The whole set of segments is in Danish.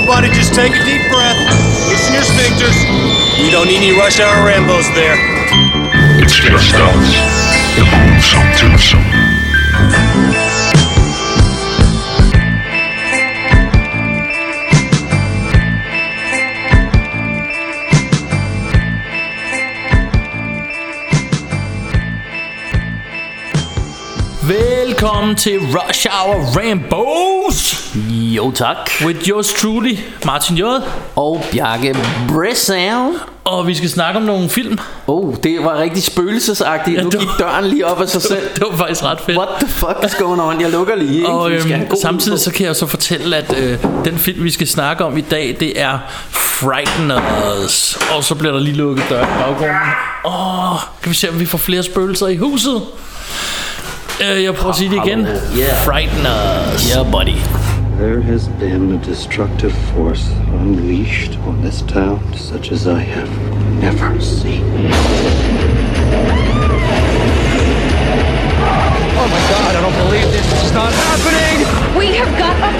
Everybody just take a deep breath. Loosen your sphincters. We don't need any rush hour Rambos there. It's just us. The gruesome twosome. Velkommen til Rush Hour Rambos Jo tak. With yours truly, Martin J. Og Bjarke Bresau. Og vi skal snakke om nogle film Oh, det var rigtig spøgelsesagtigt. Ja, nu gik døren lige op af sig selv. Det var faktisk ret fedt What the fuck is going on? Jeg lukker lige, ikke? Og øhm, samtidig så kan jeg så fortælle at øh, Den film vi skal snakke om i dag Det er Frighteners Og så bliver der lige lukket dør i baggrunden Åh, kan vi se om vi får flere spøgelser i huset øh, Jeg prøver at sige det igen Yeah. Frighteners Yeah, buddy. There has been a destructive force unleashed on this town such as I have never seen. Oh my god, I don't believe this. This is not happening! We have got a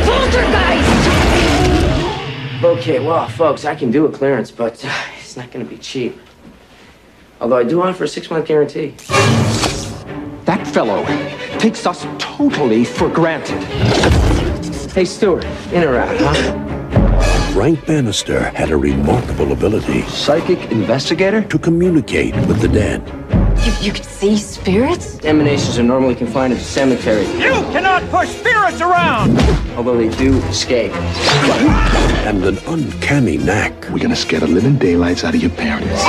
poltergeist! Okay, well, folks, I can do a clearance, but uh, it's not going to be cheap. Although I do offer a six-month guarantee. That fellow takes us totally for granted. Hey, Stuart, in or out, huh? Frank Bannister had a remarkable ability Psychic investigator? to communicate with the dead. You, you could see spirits? Emanations are normally confined to the cemetery, You cannot push spirits around! although they do escape. and an uncanny knack We're gonna scare the living daylights out of your parents.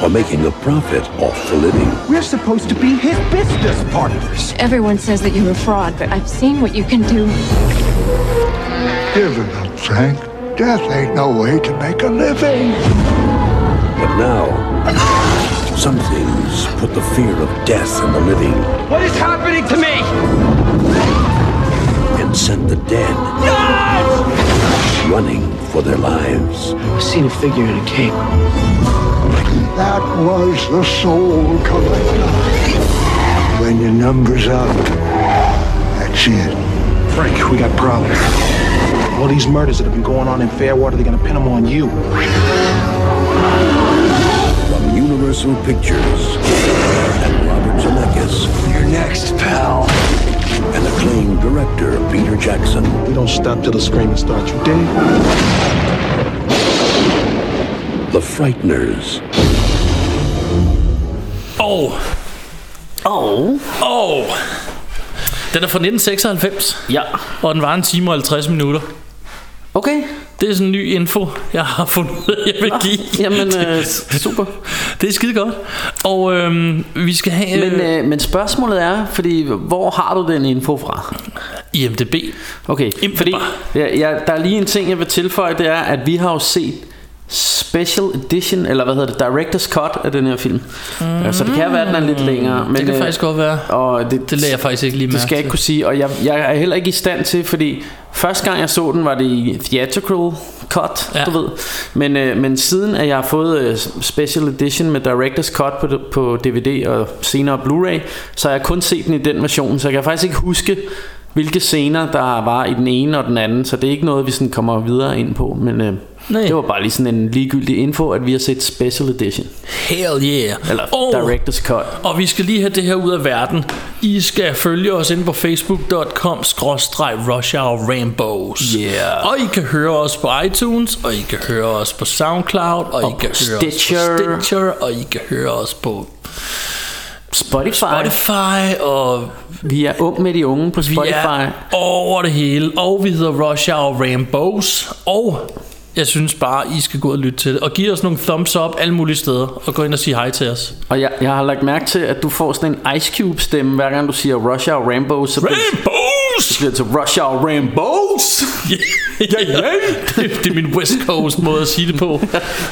for making a profit off the living. We're supposed to be his business partners. Everyone says that you're a fraud, but I've seen what you can do. Give it up, Frank. Death ain't no way to make a living. But now, some things put the fear of death in the living What is happening to me? and sent the dead running for their lives. I've seen a figure in a cape. That was the soul collector. When your number's up, that's it. Frank, we got problems. All these murders that have been going on in Fairwater, they're gonna pin them on you. From Universal Pictures and Robert Zemeckis You're next, pal. and acclaimed director Peter Jackson. We don't stop till the screaming starts. You dig? The Frighteners. Oh. Oh. Og Den er fra 1996 Ja. Og den var en time og 50 minutter Okay. Det er sådan en ny info Jeg har fundet jeg vil give Jamen, øh, super. Det er skide godt Og øhm, vi skal have Men, øh, øh, men spørgsmålet er, fordi hvor har du den info fra? IMDb Okay, Imp- fordi ja, ja, der er lige en ting, jeg vil tilføje, det er, at vi har jo set special edition, eller hvad hedder det, director's cut af den her film. Mm. Så det kan være, at den er lidt længere. Men, Det kan øh, faktisk godt være Og det, Det lader jeg faktisk ikke lige det mærke skal jeg ikke kunne sige, og jeg, jeg er heller ikke i stand til, fordi første gang jeg så den, var det i theatrical cut, ja. du ved. Men, øh, men siden at jeg har fået øh, special edition med director's cut på, på DVD og senere Blu-ray, så har jeg kun set den i den version, så jeg kan faktisk ikke huske, hvilke scener der var i den ene og den anden, så det er ikke noget, vi sådan kommer videre ind på, men øh, Nej. det var bare lige sådan en ligegyldig info, at vi har set special edition, Hell yeah eller Og- director's cut. Og vi skal lige have det her ud af verden. I skal følge os ind på facebook.com rambos. Yeah. Og I kan høre os på iTunes, og I kan høre os på Soundcloud, og, I Og kan på høre Stitcher. os på Stitcher, og I kan høre os på Spotify. Spotify, og Vi er ung med de unge på vi Spotify. er over det hele. Og vi hedder Rush Hour Rambos. Og jeg synes bare, I skal gå og lytte til det. Og give os nogle thumbs up alle mulige steder. Og gå ind og sige hej til os. Og jeg, jeg har lagt mærke til, at du får sådan en Ice Cube stemme, hver gang du siger Rush Hour Rambo, så det- Rambos! så bliver det til Rush Hour Rambos. ja, ja. det, det er min West Coast måde at sige det på.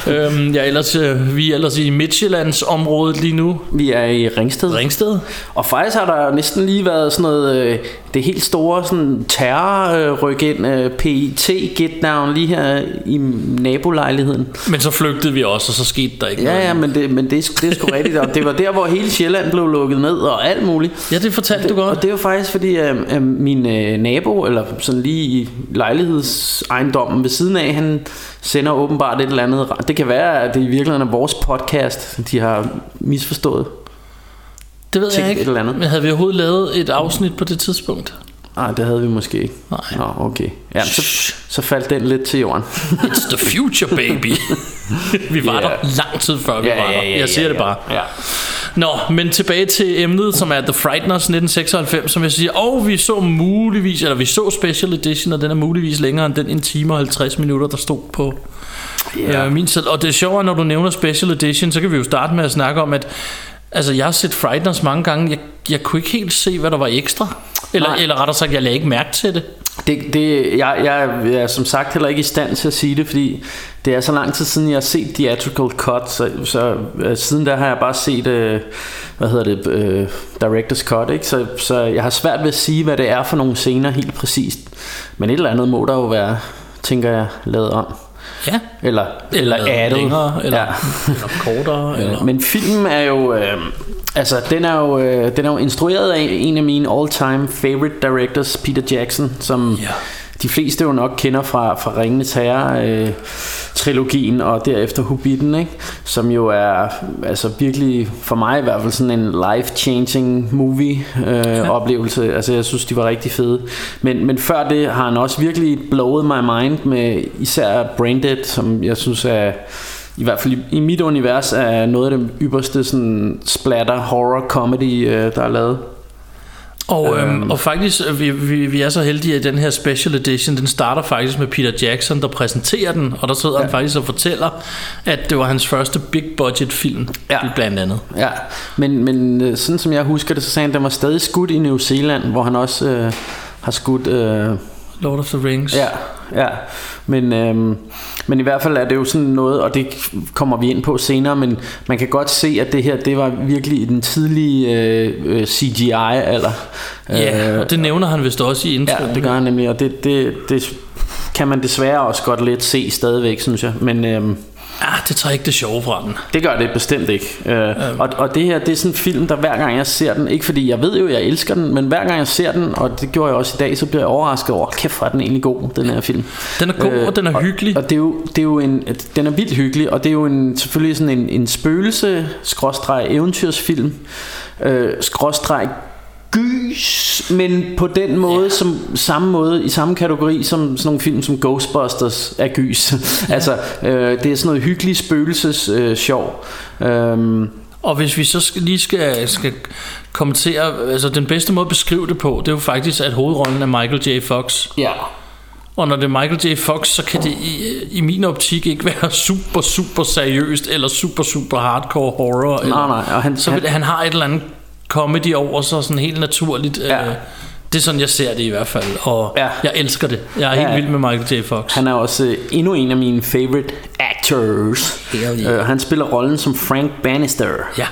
øhm, jeg er ellers, øh, vi er ellers i Midtjyllands området lige nu. Vi er i Ringsted. Ringsted. Og faktisk har der næsten lige været sådan noget øh, det helt store sådan terrorryk ind, øh, PIT get down lige her i nabolejligheden. Men så flygtede vi også, og så skete der ikke Ja, noget. ja, men det, men det, er, det er sgu rigtigt. Og det var der, hvor hele Sjælland blev lukket ned og alt muligt. Ja, det fortalte du godt. Og det jo faktisk fordi, at, at min øh, nabo, eller sådan lige i lejlighedsejendommen ved siden af, han sender åbenbart et eller andet. Det kan være, at det i virkeligheden er vores podcast, de har misforstået. Det ved jeg ikke. et eller andet. Men havde vi overhovedet lavet et afsnit på det tidspunkt? Nej, det havde vi måske ikke. Nej. Nå, okay. Ja, så, så faldt den lidt til jorden. It's the future, baby. vi var Ja. der lang tid før vi Ja, var der. Jeg siger ja, det bare. ja. Nå, men tilbage til emnet, som er The Frighteners 1996, som jeg siger. Og vi så muligvis, eller vi så Special Edition, og den er muligvis længere end den en time og 50 minutter, der stod på Ja. øh, min selv. Og det er sjovt, når du nævner Special Edition, så kan vi jo starte med at snakke om, at Altså, jeg har set Frighteners mange gange. Jeg, jeg kunne ikke helt se, hvad der var ekstra. Eller, Nej. eller rettere sagt, jeg lagde ikke mærke til det. Det, det, jeg, jeg er som sagt heller ikke i stand til at sige det, fordi det er så lang tid siden, jeg har set Theatrical Cut, så, så øh, siden der har jeg bare set, øh, hvad hedder det, øh, Director's Cut, ikke? Så, så jeg har svært ved at sige, hvad det er for nogle scener helt præcist. Men et eller andet må der jo være, tænker jeg, lavet om. Ja. Eller, eller, Eller addet. længere, eller, Ja. eller kortere. Eller. Men filmen er jo øh, altså den er jo øh, den er jo instrueret af en af mine all-time favorite directors Peter Jackson som Ja. De fleste jo nok kender fra fra Ringende Terror øh, trilogien og derefter Hobbiten, ikke? Som jo er altså virkelig for mig i hvert fald sådan en life-changing movie øh, ja. oplevelse. Altså jeg synes de var rigtig fede. Men men før det har han også virkelig blowet my mind med især Braindead, som jeg synes er i hvert fald i, i mit univers er noget af det ypperste sådan splatter horror comedy øh, der er lavet. Og, øhm, Øhm. og faktisk, øh, vi, vi, vi er så heldige, at den her special edition, den starter faktisk med Peter Jackson, der præsenterer den, og der sidder ja. han faktisk og fortæller, at det var hans første big budget film, Ja. blandt andet. Ja, men, men øh, sådan som jeg husker det, så sagde han, at den var stadig skudt i New Zealand, hvor han også øh, har skudt... Øh, Lord of the Rings. Ja, ja. Men, øhm, men i hvert fald er det jo sådan noget, og det kommer vi ind på senere, men man kan godt se, at det her, det var virkelig i den tidlige øh, øh, CGI-alder. Ja, og det nævner han vist også i introen. Ja, det gør han nemlig, og det, det, det kan man desværre også godt lidt se stadigvæk, synes jeg. Men øhm, Ja, det tager ikke det sjove fra den. det gør det bestemt ikke. Øh, og, og det her, det er sådan en film, der hver gang jeg ser den, ikke fordi jeg ved jo, jeg elsker den, men hver gang jeg ser den, og det gjorde jeg også i dag, så bliver jeg overrasket over, kæft, hvor er den egentlig god, den her film. Den er god, og den er hyggelig. Og, og det er jo, det er jo en, den er vildt hyggelig, og det er jo en, selvfølgelig sådan en, en spøgelse, skråstreg eventyrsfilm, øh, skråstreg gys, men på den måde, ja. som samme måde, i samme kategori som sådan nogle film som Ghostbusters er gys. Ja. altså, øh, det er sådan noget hyggelig spøgelses øh, sjov. Øhm, Og hvis vi så skal, lige skal, skal kommentere, altså den bedste måde at beskrive det på, det er jo faktisk, at hovedrollen er Michael J. Fox. ja. Og når det er Michael J. Fox, så kan det i, i min optik ikke være super, super seriøst, eller super, super hardcore horror. Eller, Nej, nej, og han, så vil, han har et eller andet comedy over sig, sådan helt naturligt. Ja. Øh, det er sådan, jeg ser det i hvert fald, og Ja. jeg elsker det. Jeg er Ja. helt vild med Michael J. Fox. Han er også øh, endnu en af mine favorite actors. Yeah. Øh, han spiller rollen som Frank Bannister. Ja.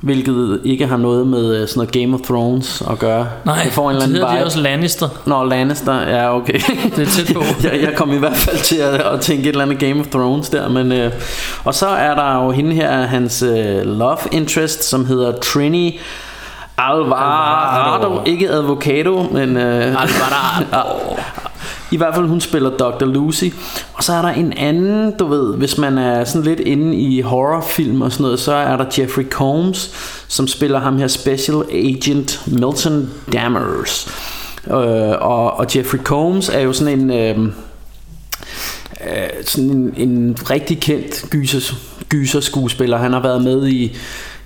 Hvilket ikke har noget med øh, sådan noget Game of Thrones at gøre. Nej, det får en eller det anden hedder de også Lannister. Nå, Lannister, ja okay Det er tæt på. jeg, jeg kom i hvert fald til at, at tænke et eller andet Game of Thrones der men, øh, Og så er der jo hende her Hans øh, love interest Som hedder Trini Alvarado, Alvarado. Ikke Advocado Men øh, Alvarado. i hvert fald hun spiller Dr. Lucy Og så er der en anden Du ved hvis man er sådan lidt inde i horrorfilm og sådan noget Så er der Jeffrey Combs Som spiller ham her Special Agent Milton Dammers øh, og, og Jeffrey Combs er jo sådan en øh, øh, sådan en, en rigtig kendt gyser, gyser skuespiller. Han har været med i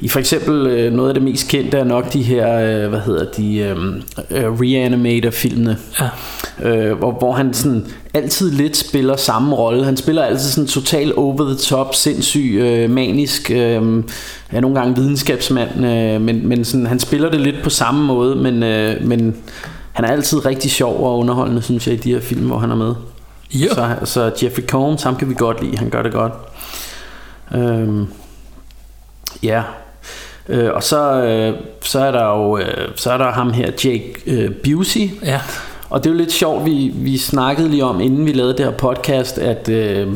i for eksempel øh, noget af det mest kendte er nok de her øh, hvad hedder de øh, øh, Reanimator filmene. Ja. Øh, hvor, hvor han sådan altid lidt spiller samme rolle. Han spiller altid sådan total over the top, sindssyg, øh, manisk, øh, ja, nogle gange videnskabsmand, øh, men, men sådan, han spiller det lidt på samme måde, men, øh, men han er altid rigtig sjov og underholdende, synes jeg, i de her film, hvor han er med. Jo. Så, så Jeffrey Combs, ham kan vi godt lide, han gør det godt. Øhm, ja. Øh, og så, øh, så er der jo øh, så er der ham her, Jake øh, Busey. Ja. Og det er jo lidt sjovt, vi, vi snakkede lige om, inden vi lavede det her podcast, at... Øh,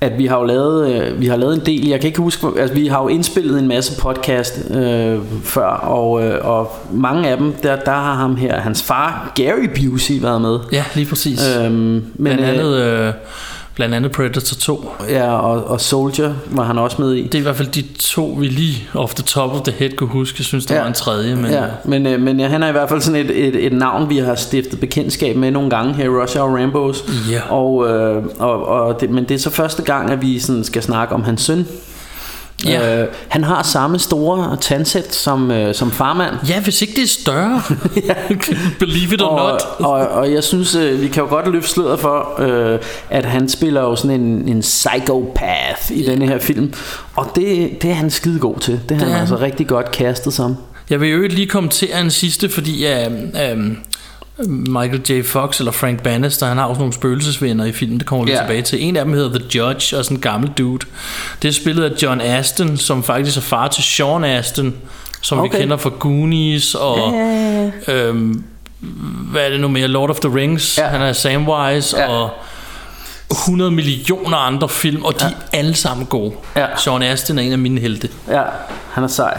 at vi har jo lavet, øh, vi har lavet en del, jeg kan ikke huske, altså vi har jo indspillet en masse podcast øh, før, og, øh, og mange af dem, der, der har ham her, hans far, Gary Busey, været med. Ja, lige præcis. Øhm, men, blandt, øh, andet, øh, blandt andet Predator 2. Ja, og, og Soldier var han også med i. Det er i hvert fald de to, vi lige off the top of the head kunne huske. Jeg synes, der Ja. var en tredje, men ja, men, øh, men ja, han er i hvert fald sådan et, et, et navn, vi har stiftet bekendtskab med nogle gange her i Russia og Rambos. Ja. Og, øh, og, og det, men det er så første gang, at vi sådan skal snakke om hans søn. Ja. Øh, han har samme store tandsæt som, øh, som farmand. ja, hvis ikke det er større. Believe it or Og, not. og, og jeg synes, øh, vi kan jo godt løfte sløret for, øh, at han spiller jo sådan en, en psychopath i denne her film. Og det, det er han skide god til. Det har Det han altså rigtig godt kastet som. Jeg vil jo ikke lige kommentere en sidste, fordi uh, um, Michael J. Fox eller Frank Bannister, han har også nogle spøgelsesvenner i filmen, det kommer vi Ja. tilbage til. En af dem hedder The Judge, og sådan en gammel dude. Det er spillet af John Aston, som faktisk er far til Sean Aston, som okay. vi kender fra Goonies og... Øhm, hvad er det nu mere? Lord of the Rings. Ja. Han er Samwise Ja. og 100 millioner andre film, og de er alle sammen gode. Ja. Sean Astin er en af mine helte. Ja, han er sej.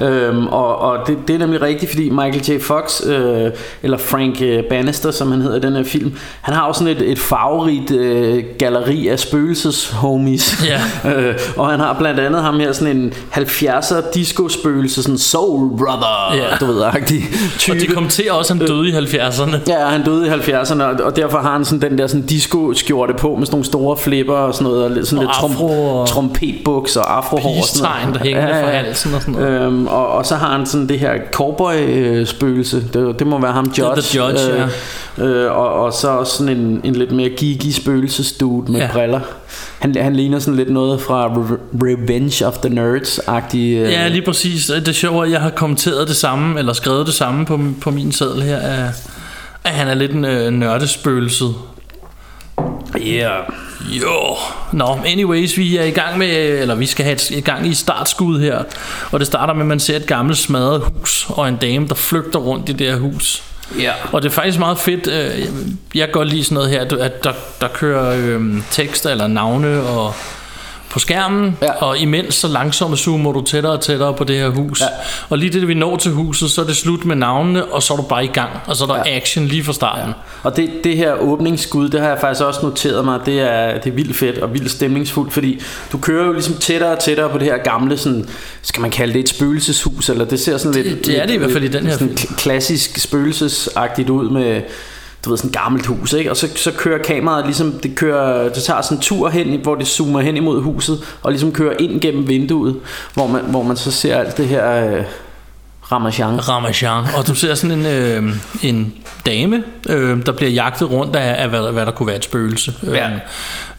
Øhm, og og det, det er nemlig rigtigt, fordi Michael J. Fox, øh, eller Frank øh, Bannister, som han hedder i den her film, han har jo sådan et, et farverigt øh, galleri af spøgelses-homies. Ja. øh, og han har blandt andet ham her sådan en 70'er disco-spøgelse, sådan Soul Brother, Ja. du ved, agtig type. Og de kommenterer også, at han døde i 70'erne. Ja, han døde i 70'erne, og- og derfor har han sådan den der sådan disco-skjorte på med sådan nogle store flipper og sådan noget, og lidt- sådan Og lidt og- trompetbuks og afrohår. og sådan Peace-tegn, noget. der hænger fra halsen og sådan noget. Øhm, og, og så har han sådan det her cowboy-spøgelse, det, det må være ham Judge. The Judge, øh, øh, og, og så også sådan en, en lidt mere geeky spøgelsesdude med Ja. ja. briller. Han, han ligner sådan lidt noget fra Re- Revenge of the Nerds-agtig. Øh, Ja, lige præcis. Det er sjovt, at jeg har kommenteret det samme, eller skrevet det samme på, på min seddel her, at, at han er lidt en øh, nørdespøgelset. Yeah. Jo. Nå, anyways, vi er i gang med, eller vi skal have et, i gang i startskud her. Og det starter med, at man ser et gammelt smadret hus, og en dame, der flygter rundt i det her hus. Ja. Og det er faktisk meget fedt. øh, Jeg kan godt lide sådan noget her, at der, der kører øhm, tekster eller navne og på skærmen, Ja. og imens så langsomt zoomer du tættere og tættere på det her hus. Ja. Og lige det, vi når til huset, så er det slut med navnene, og så er du bare i gang. Og så er der Ja. action lige fra starten. Og det, det her åbningsskud, det har jeg faktisk også noteret mig, det er, det er vildt fedt og vildt stemningsfuldt, fordi du kører jo ligesom tættere og tættere på det her gamle, sådan, skal man kalde det et spøgelseshus, eller det ser sådan lidt... det er det i hvert fald i den her sådan film. kl- klassisk spøgelsesagtigt ud med du ved, sådan et gammelt hus, ikke? Og så, så kører kameraet ligesom, det kører, det tager sådan en tur hen, hvor det zoomer hen imod huset, og ligesom kører ind gennem vinduet, hvor man, hvor man så ser alt det her øh, ramachan. Ramachan. Og du ser sådan en, øh, en dame, øh, der bliver jagtet rundt af, af hvad, der- hvad der kunne være et spøgelse. Ja.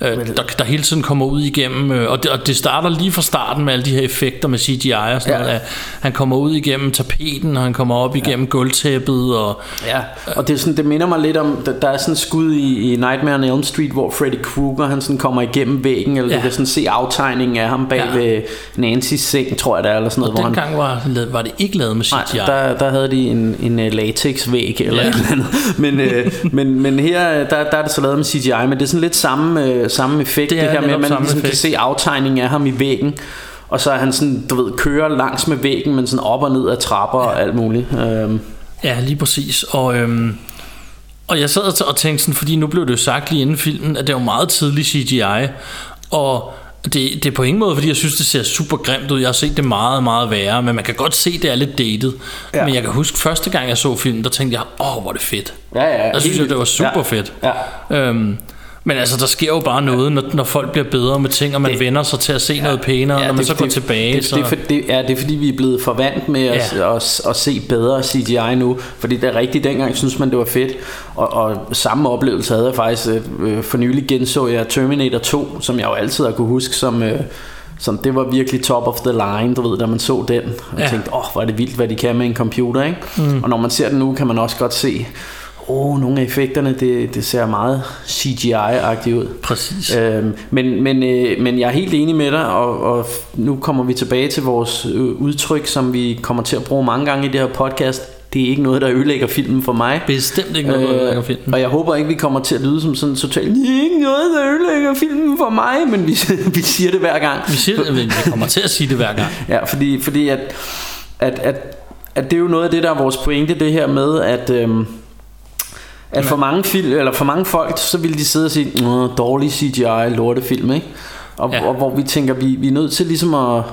Øh, der, der hele tiden kommer ud igennem, øh, og, det, og det starter lige fra starten med alle de her effekter med CGI og sådan Ja. ja. noget. At han kommer ud igennem tapeten, og han kommer op igennem gulvtæppet, og Ja, og det, er sådan, det minder mig lidt om, der, er sådan et skud i, i Nightmare on Elm Street, hvor Freddy Krueger han sådan kommer igennem væggen, eller ja. Ja. du kan sådan se aftegningen af ham bag Ja. ja. ved Nancy's seng, tror jeg det er, eller sådan noget. og hvor han, dengang var, var det ikke lavet med CGI. Nej, der, der havde de en, en øh, latexvæg eller Ja. et eller andet. Men, øh, men, men her, der, der er det så lavet med CGI, men det er sådan lidt samme, øh, samme effekt, Det det, er her med, at man ligesom kan effekt. se aftegningen af ham i væggen. Og så er han sådan, du ved, kører langs med væggen, men sådan op og ned ad trapper ja. og alt muligt. Øhm, Ja, lige præcis. Og, øhm, og jeg sad og- tænkte sådan, fordi nu blev det jo sagt lige inden filmen, at det jo meget tidlig CGI. Og det, det er på ingen måde, fordi jeg synes, det ser super grimt ud. Jeg har set det meget, meget værre, men man kan godt se, det er lidt dated. Ja. Ja. Men jeg kan huske, første gang jeg så filmen, der tænkte jeg, åh, hvor er det fedt. ja, ja. Der synes jeg, det var super fedt. Ja. Øhm, men altså, der sker jo bare noget, når, når folk bliver bedre med ting, og man Det- vender sig til at se noget pænere, ja, når man det- så går det- tilbage. Det, så... det, er for, det, ja, det er fordi vi er blevet forvant med at, Ja. at, at, se bedre CGI nu Fordi det er rigtigt dengang synes man det var fedt Og, og samme oplevelse havde jeg faktisk øh, For nylig genså jeg Terminator 2 Som jeg jo altid har kunne huske som, øh, som det var virkelig top of the line Du ved da man så den Og Ja. ja. tænkte åh oh, hvor er det vildt hvad de kan med en computer ikke? Mm. Og når man ser den nu kan man også godt se oh, nogle af effekterne, det, det ser meget CGI-agtigt ud. Præcis. Øhm, men, men, øh, men jeg er helt enig med dig, og, og nu kommer vi tilbage til vores øh, udtryk, som vi kommer til at bruge mange gange i det her podcast. Det er ikke noget, der ødelægger filmen for mig. Bestemt ikke noget, der ødelægger filmen. Og jeg håber ikke, vi kommer til at lyde som sådan totalt, det er ikke noget, der ødelægger filmen for mig, men vi, vi siger det hver gang. Vi siger det, vi kommer til at sige det hver gang. Ja, fordi, fordi at, at, at, at det er jo noget af det, der er vores pointe, det her med, at... Øhm, at for mange, film, eller for mange folk, så vil de sidde og sige, dårlig CGI, lortefilm, ikke? Og, ja. og hvor vi tænker, vi, vi er nødt til ligesom at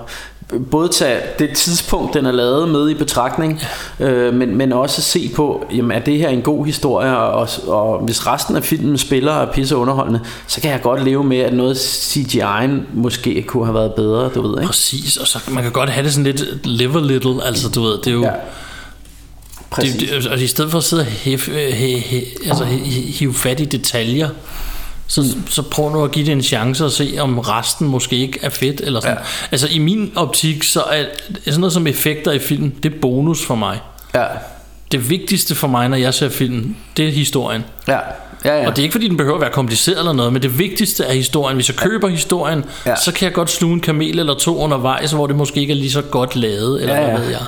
både tage det tidspunkt, den er lavet med i betragtning, ja. øh, men, men også se på, jamen er det her en god historie, og, og hvis resten af filmen spiller og pisse underholdende, så kan jeg godt leve med, at noget CGI'en måske kunne have været bedre, du ved, ikke? Præcis, og så man kan godt have det sådan lidt live a little, altså du ved, det er jo... Ja. Det, det, altså, i stedet for at sidde og hæf, hæ, hæ, altså, hive fat i detaljer, så, så prøv nu at give det en chance og se, om resten måske ikke er fedt. Eller sådan. Ja. Altså i min optik, så er sådan noget som effekter i film, det er bonus for mig. Ja. Det vigtigste for mig, når jeg ser film, det er historien. Ja. Ja, ja. Og det er ikke fordi den behøver at være kompliceret eller noget Men det vigtigste er historien Hvis jeg køber ja. historien ja. Så kan jeg godt sluge en kamel eller to undervejs Hvor det måske ikke er lige så godt lavet Eller ja, ja. hvad ved jeg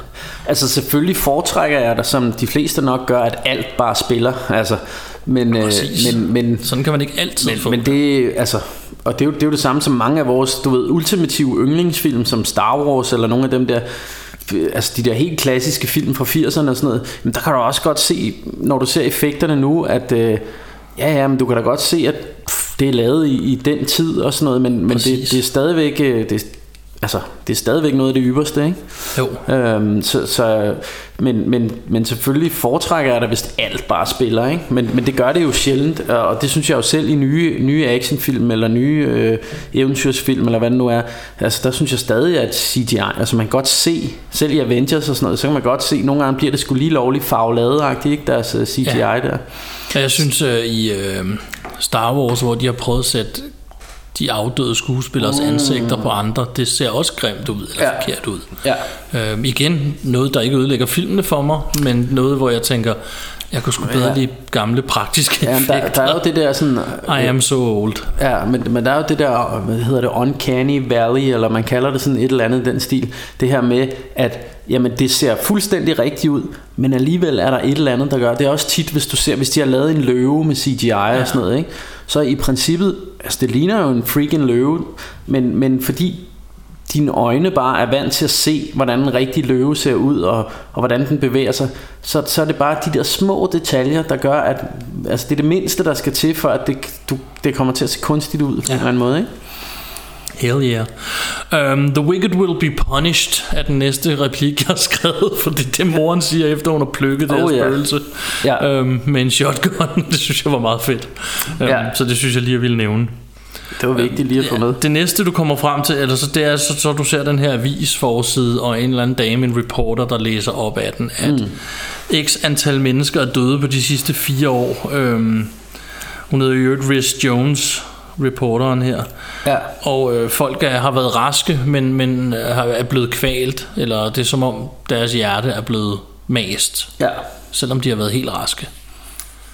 Altså selvfølgelig foretrækker jeg det Som de fleste nok gør At alt bare spiller Altså men, øh, men, men sådan kan man ikke altid men, få. Men det, altså, og det er, jo, det er jo det samme som mange af vores, du ved, ultimative yndlingsfilm, som Star Wars, eller nogle af dem der, altså de der helt klassiske film fra 80'erne og sådan noget, men der kan du også godt se, når du ser effekterne nu, at øh, ja, ja, men du kan da godt se, at det er lavet i, i den tid og sådan noget, men, men det, det er stadigvæk, øh, det, altså, det er stadigvæk noget af det ypperste, ikke? Jo. Øhm, så, så, men, men, men selvfølgelig foretrækker jeg da, hvis alt bare spiller, ikke? Men, men det gør det jo sjældent, og det synes jeg jo selv i nye, nye actionfilm, eller nye øh, eventyrsfilm, eller hvad det nu er, altså der synes jeg stadig, at CGI, altså man kan godt se, selv i Avengers og sådan noget, så kan man godt se, nogle gange bliver det skulle lige lovligt farveladeagtigt, ikke? Deres uh, CGI ja. der. Ja, jeg synes uh, i uh, Star Wars, hvor de har prøvet at sætte de afdøde skuespillers mm. ansigter på andre, det ser også grimt ud, eller ja. forkert ud. Ja. Øhm, igen, noget der ikke ødelægger filmene for mig, men noget hvor jeg tænker, jeg kunne sgu bedre ja. lide gamle praktiske ja, effekter. Der, der er jo det der sådan... I am so old. Ja, men, men der er jo det der, hvad hedder det, uncanny valley, eller man kalder det sådan et eller andet den stil. Det her med, at jamen, det ser fuldstændig rigtigt ud, men alligevel er der et eller andet, der gør. Det er også tit, hvis du ser, hvis de har lavet en løve med CGI ja. og sådan noget, ikke? så i princippet, altså det ligner jo en freaking løve, men, men fordi dine øjne bare er vant til at se, hvordan en rigtig løve ser ud, og, og hvordan den bevæger sig, så, så er det bare de der små detaljer, der gør, at altså det er det mindste, der skal til, for at det, du, det kommer til at se kunstigt ud på ja. en eller anden måde. Ikke? Hell yeah. Um, the wicked will be punished er den næste replik, jeg har skrevet, for det er det, moren siger, efter hun har plukket oh, deres yeah. spøgelse ja. um, med en shotgun. det synes jeg var meget fedt. Um, ja. Så det synes jeg lige, jeg ville nævne. Det var vigtigt lige at få med. Det næste du kommer frem til, eller så det er så, så du ser den her avis forside og en eller anden dame, en reporter, der læser op af den, at mm. x antal mennesker er døde på de sidste fire år. Øhm, hun hedder Jørg Rhys Jones, reporteren her. Ja. Og øh, folk er, har været raske, men, men er blevet kvalt, eller det er som om deres hjerte er blevet mast. Ja. Selvom de har været helt raske.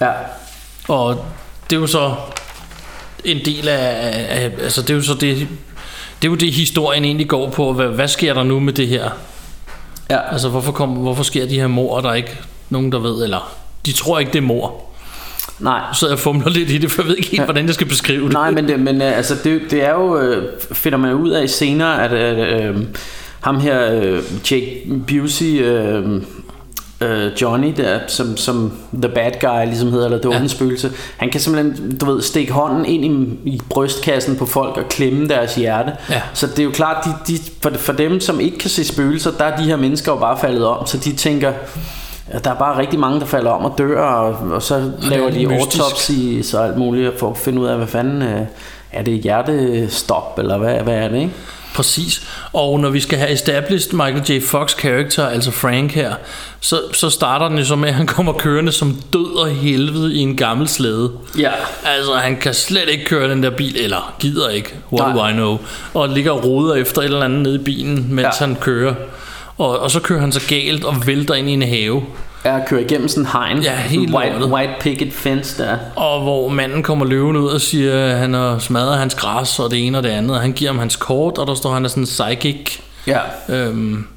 Ja. Og det er jo så en del af, af altså det er jo så det det er jo det historien egentlig går på hvad, hvad sker der nu med det her ja. altså hvorfor, kom, hvorfor sker de her mor der er ikke nogen der ved eller de tror ikke det er mor Nej. Så jeg fumler lidt i det, for jeg ved ikke helt, ja. hvordan jeg skal beskrive det. Nej, men, det, men øh, altså, det, det er jo, øh, finder man ud af senere, at øh, øh, ham her, øh, Jake Busey, øh, øh, Johnny der, som, som The Bad Guy ligesom hedder, eller det onde ja. spøgelse, han kan simpelthen, du ved, stikke hånden ind i, i brystkassen på folk og klemme deres hjerte. Ja. Så det er jo klart, de, de, for, for dem, som ikke kan se spøgelser, der er de her mennesker jo bare faldet om, så de tænker, Ja, der er bare rigtig mange, der falder om og dør, og, og så og laver de autopsy så alt muligt for at finde ud af, hvad fanden øh, er det hjertestop, eller hvad, hvad er det, ikke? Præcis. Og når vi skal have established Michael J. Fox character, altså Frank her, så, så starter den jo så med, at han kommer kørende som død og helvede i en gammel slæde. Ja. Altså, han kan slet ikke køre den der bil, eller gider ikke, what Nej. do I know, og ligger og roder efter et eller andet nede i bilen, mens ja. han kører. Og, og så kører han så galt og vælter ind i en have. Jeg kører igennem sådan en hegn. Ja, helt white, lortet. white picket fence der. Og hvor manden kommer løven ud og siger, at han har smadret hans græs og det ene og det andet. Og han giver ham hans kort, og der står, at han er sådan en psychic. Ja. Øhm,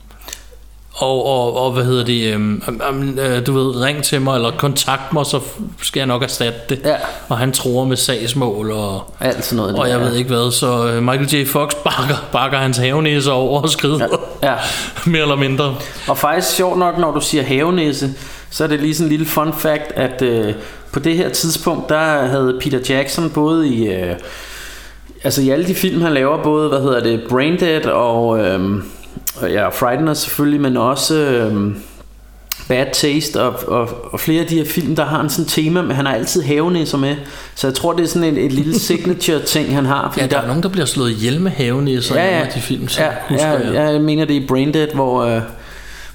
og, og, og hvad hedder det, øhm, øhm, øh, du ved, ring til mig, eller kontakt mig, så skal jeg nok erstatte det. Ja. Og han tror med sagsmål, og, Alt sådan noget. og jeg ja. ved ikke hvad, så øh, Michael J. Fox bakker, bakker hans havenæse over og skrider, Ja. mere eller mindre. Og faktisk sjovt nok, når du siger havenæse, så er det lige sådan en lille fun fact, at øh, på det her tidspunkt, der havde Peter Jackson både i... Øh, altså i alle de film, han laver, både, hvad hedder det, Braindead og... Øh, ja, Frighteners selvfølgelig, men også... Øh, Bad Taste og, og, og flere af de her film, der har en sådan tema, men han har altid havenæsser med. Så jeg tror, det er sådan et, et lille signature ting, han har. Ja, der er nogen, der bliver slået ihjel med havenæser i nogle af de film, så ja, husker ja, jeg. ja, jeg mener det er i Braindead, hvor, øh,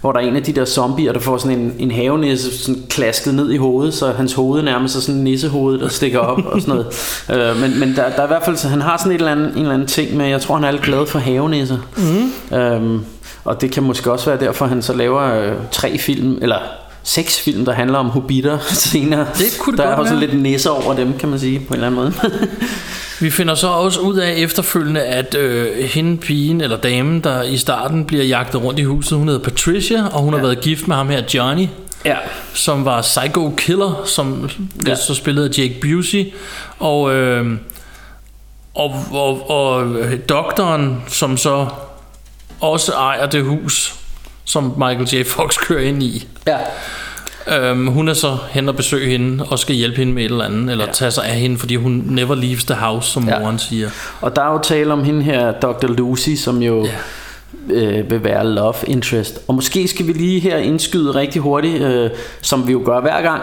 hvor der er en af de der zombier, der får sådan en, en havenæse sådan klasket ned i hovedet, så hans hoved nærmest er sådan en nissehoved, der stikker op og sådan noget. øh, men men der, der er i hvert fald, så han har sådan et eller andet, en eller anden ting med, jeg tror han er lidt glad for havenæsser. Mm. Øhm, og det kan måske også være derfor, han så laver øh, tre film, eller seks film, der handler om hobitter senere. Det kunne det der er også være. lidt nisser over dem, kan man sige, på en eller anden måde. Vi finder så også ud af efterfølgende, at øh, hende pigen eller damen, der i starten bliver jagtet rundt i huset, hun hedder Patricia, og hun ja. har været gift med ham her Johnny, ja. som var Psycho Killer, som Ja. så spillet af Jake Busey, og, øh, og, og, og øh, doktoren, som så også ejer det hus, som Michael J. Fox kører ind i. ja. Øhm, hun er så hen og besøge hende og skal hjælpe hende med et eller andet, eller ja. tage sig af hende, fordi hun never leaves the house, som Ja. moren siger. Og der er jo tale om hende her, Dr. Lucy, som jo Ja. øh, vil være love interest. Og måske skal vi lige her indskyde rigtig hurtigt, øh, som vi jo gør hver gang.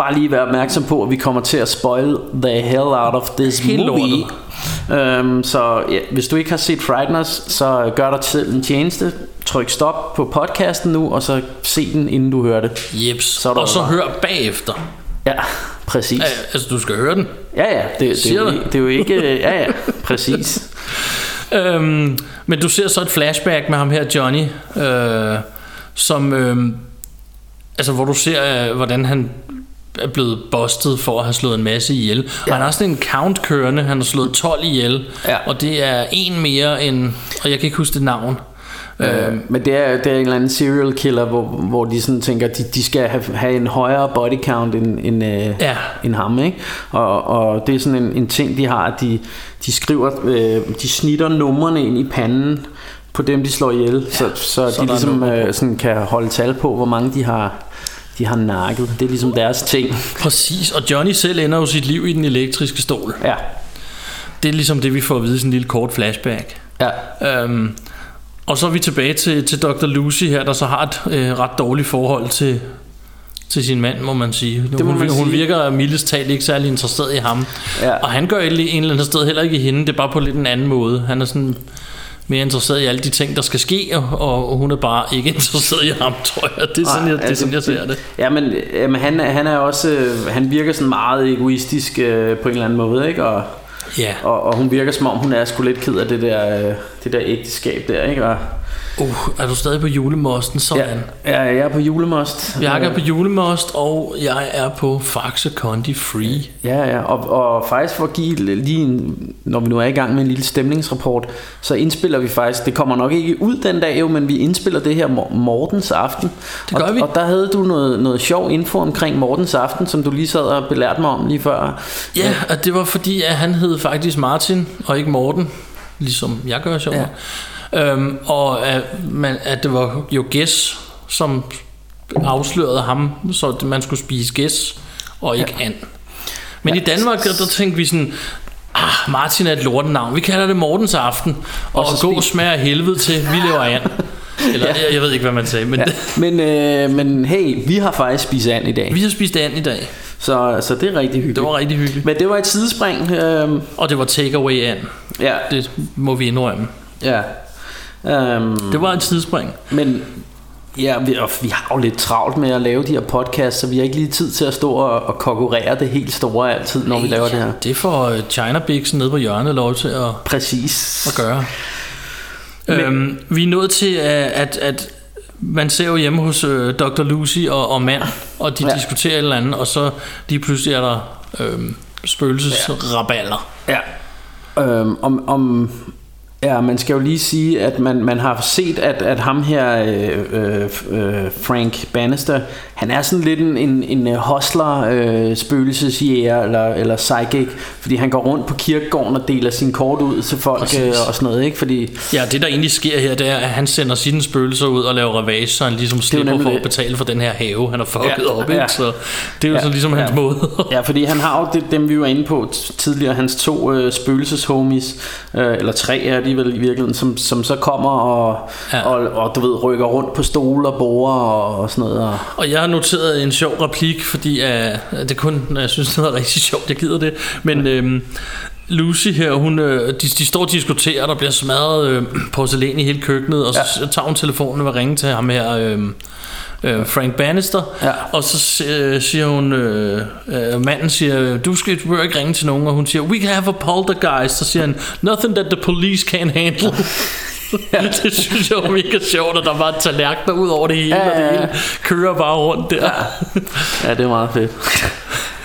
Bare lige være opmærksom på, at vi kommer til at spoil the hell out of this Helt movie. Øhm, så ja, hvis du ikke har set Frighteners, så gør dig selv en tjeneste. Tryk stop på podcasten nu, og så se den, inden du hører det. Jeps. Så er og så bare- hør bagefter. Ja, præcis. Ja, altså, du skal høre den. Ja, ja, det, det, er, Siger jo, det er jo ikke... Ja, ja, præcis. Øhm, men du ser så et flashback med ham her, Johnny, øh, som, øh, altså, hvor du ser, øh, hvordan han er blevet bustet for at have slået en masse ihjel. Ja. Og han har sådan en count kørende, han har slået 12 ihjel, Ja. og det er en mere end, og jeg kan ikke huske det navn. Øh, men det er, det er en eller anden serial killer, hvor, hvor de sådan tænker, de, de skal have, have en højere body count end, end, øh, Ja. end ham. Ikke? Og, og det er sådan en, en ting, de har, at de, de skriver, øh, de snitter numrene ind i panden på dem, de slår ihjel, ja, så, så, så de ligesom øh, sådan kan holde tal på, hvor mange de har, de har nakket. Det er ligesom deres ting. Præcis, og Johnny selv ender jo sit liv i den elektriske stol. Ja, Det er ligesom det, vi får at vide i sådan en lille kort flashback. ja. Øhm, og så er vi tilbage til, til Dr. Lucy her, der så har et øh, ret dårligt forhold til, til sin mand, må man sige. Det må hun, man hun sige. virker mildest talt ikke særlig interesseret i ham. Ja. Og han gør et, en eller andet sted heller ikke i hende, det er bare på lidt en anden måde. Han er sådan mere interesseret i alle de ting, der skal ske, og, og hun er bare ikke interesseret i ham, tror jeg. Det er sådan, jeg, det er altså, sådan jeg ser det. Ja, men, jamen, han, han er også, øh, han virker sådan meget egoistisk øh, på en eller anden måde, ikke? Og, Ja. og, og hun virker som om, hun er sgu lidt ked af det der, øh, det der ægteskab der, ikke? Og, Uh, er du stadig på julemosten? Sådan. ja, ja, jeg er på julemost. Jeg er på julemost, og jeg er på Faxe Condi Free. Ja, ja, og, og faktisk for at give lige en, når vi nu er i gang med en lille stemningsrapport, så indspiller vi faktisk, det kommer nok ikke ud den dag jo, men vi indspiller det her Mor- Mortens aften. Det gør og, vi. Og der havde du noget, noget sjov info omkring Mortens aften, som du lige sad og belærte mig om lige før. Ja, og det var fordi, at han hed faktisk Martin, og ikke Morten, ligesom jeg gør sjovt. Ja. Øhm, og at, man, at det var jo Gæs, som afslørede ham, så man skulle spise Gæs, og ikke ja. and. Men ja. i Danmark, der, der tænkte vi sådan, ah, Martin er et lortenavn, vi kalder det Mortens aften, og, og gå smager af helvede til, vi laver and. Eller ja. jeg, jeg ved ikke, hvad man sagde, men ja. Men, øh, men hey, vi har faktisk spist and i dag, vi har spist and i dag. så, så det er rigtig hyggeligt. Det var rigtig hyggeligt. Men det var et sidespring. Øh, Og det var takeaway and. ja, Det må vi indrømme. ja. Um, Det var et sidespring. Men ja, vi, og vi har jo lidt travlt med at lave de her podcasts, så vi har ikke lige tid til at stå og, og konkurrere det helt store altid, når vi laver det her. Det får øh, China Bixen nede på hjørnet lov til at, Præcis. at gøre. Men, øhm, vi er nået til, at, at, at man ser jo hjemme hos øh, Dr. Lucy og, og mand, og de Ja. ja. diskuterer et eller andet, og så lige pludselig er der øh, spøgelsesraballer. Ja. Øhm, om, om, ja, man skal jo lige sige, at man, man har set, at, at ham her, øh, øh, øh, Frank Bannister, han er sådan lidt en, en, en øh, hostler, øh, spøgelsesjæger eller, eller psychic, fordi han går rundt på kirkegården og deler sin kort ud til folk Præcis. øh, og sådan noget, ikke? Fordi Ja, det der egentlig sker her, det er, at han sender sine spøgelser ud og laver ravage, så han ligesom slipper for at betale for den her have, han har fucket Ja, ja, op, ja. ikke? Så det er jo Ja, ja, så ligesom hans ja. måde. Ja, fordi han har jo det, dem, vi var inde på tidligere, hans to øh, spøgelseshomies, øh, eller tre er de vel i virkeligheden, som, som så kommer og, ja. Ja. og, og, du ved, rykker rundt på stole og borer og, og sådan noget. Og, Og jeg har noteret en sjov replik, fordi uh, det er kun, jeg synes, det er rigtig sjovt, jeg gider det. Men øhm, Lucy her, hun, øh, de, de står og diskuterer, der bliver smadret øh, porcelæn i hele køkkenet, og så Ja. ja. tager hun telefonen og vil ringe til ham her, øh, øh, Frank Bannister, Ja. og så øh, siger hun, øh, øh, manden siger, du skal du ikke ringe til nogen, og hun siger, we can have a poltergeist, så siger han, nothing that the police can handle. det synes jeg var mega sjovt, at der var tallerkener ud over det hele, Ja, og det ja, ja. hele kører bare rundt der. ja, det er meget fedt.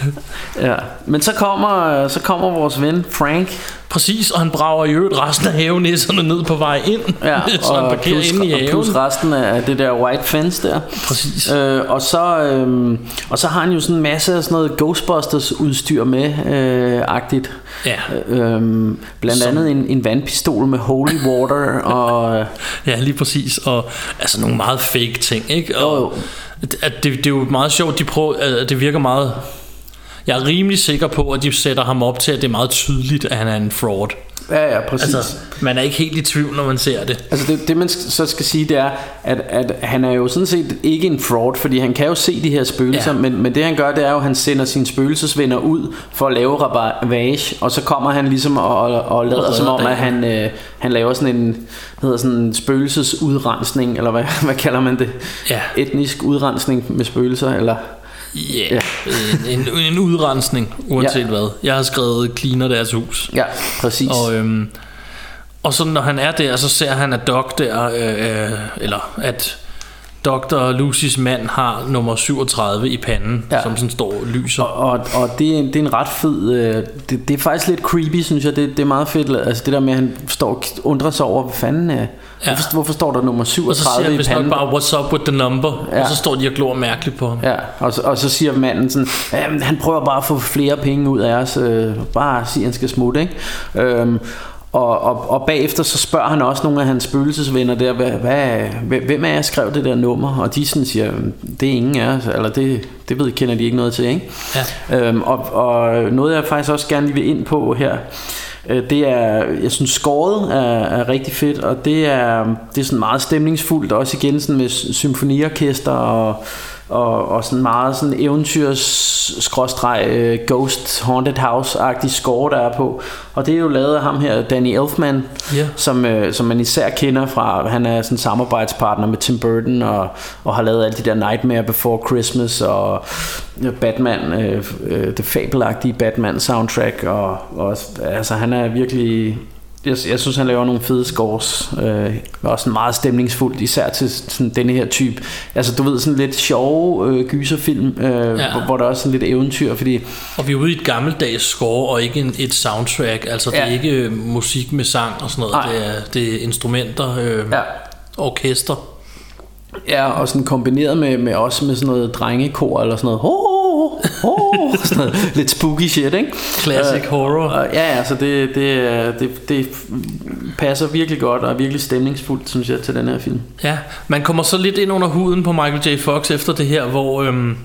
ja. Men så kommer, så kommer vores ven Frank, Præcis, og han brager i øvrigt resten af havenisserne ned på vej ind, ja, så han parkerer plus, inde i og haven. plus resten af det der white fence der. Præcis. Øh, og, så, øh, og så har han jo sådan en masse af sådan noget Ghostbusters udstyr med, øh, agtigt. Ja. Øhm, blandt Som- andet en, en vandpistol med holy water og Ja, lige præcis. Og altså nogle meget fake ting, ikke? Og, Jo, jo. At det, det er jo meget sjovt, de prøver, at det virker meget... Jeg er rimelig sikker på, at de sætter ham op til, at det er meget tydeligt, at han er en fraud. ja, ja, præcis. Altså, man er ikke helt i tvivl, når man ser det. Altså det, det man så skal sige det er at, at han er jo sådan set ikke en fraud Fordi han kan jo se de her spøgelser ja. Men, men det han gør det er jo at han sender sine spøgelsesvenner ud For at lave ravage Og så kommer han ligesom og, og, og lader Og som om at han, øh, han laver sådan en hedder sådan en spøgelsesudrensning Eller hvad, hvad kalder man det Ja. Etnisk udrensning med spøgelser Eller Yeah. Ja, en, en, en udrensning, uanset Ja. hvad. Jeg har skrevet cleaner deres hus. Ja, præcis Og, øhm, og så når han er der, så ser han, at Doc der, øh, øh, eller at Dr. Lucys mand har nummer 37 i panden, Ja. som sådan står og lyser. Og, og, og det, er, det er en ret fed øh, det, det er faktisk lidt creepy synes jeg Det, det er meget fedt Altså det der med at han står og undrer sig over Hvad fanden er Ja. hvorfor, hvorfor står der nummer og så siger 37 han i panden bare, what's up with the number? Ja. Og så står de og glor mærkeligt på ham. Ja, og så, og så siger manden sådan, "Jamen, han prøver bare at få flere penge ud af os, øh, bare sige, at han skal smutte, ikke? Øhm, og, og, og bagefter så spørger han også nogle af hans spøgelsesvenner der, hvad, hvad, hvem af jer skrev det der nummer? Og de sådan siger, det er ingen af os, eller det, det ved, kender de ikke noget til, ikke? Ja. Øhm, og, og noget jeg faktisk også gerne lige vil ind på her øh, Det er, jeg synes skåret er, er rigtig fedt Og det er, det er sådan meget stemningsfuldt Også igen sådan med symfoniorkester Og, og, og sådan meget sådan eventyrs skråstreg øh, Ghost Haunted House-agtig score der er på Og det er jo lavet af ham her Danny Elfman Ja. som, øh, som man især kender fra Han er sådan samarbejdspartner med Tim Burton Og, og har lavet alle de der Nightmare Before Christmas Og øh, Batman øh, øh, Det fabelagtige Batman soundtrack Og, og altså han er virkelig jeg, jeg synes han laver nogle fede scores øh, Også meget stemningsfuldt Især til sådan denne her type Altså du ved sådan lidt sjove øh, gyserfilm øh, ja. Hvor, hvor der er også sådan lidt eventyr Fordi Og vi er ude i et gammeldags score, og ikke en, et soundtrack. Altså, det Ja. er ikke øh, musik med sang og sådan noget. Det er, det er instrumenter, øh, Ja. orkester. Ja, og sådan kombineret med, med også med sådan noget drengekor eller sådan noget. Oh, oh, oh, sådan noget lidt spooky shit, ikke? Classic Øh, horror. Og, ja, altså det, det, det, det passer virkelig godt og er virkelig stemningsfuldt, synes jeg, til den her film. Ja, man kommer så lidt ind under huden på Michael J. Fox efter det her, hvor øhm,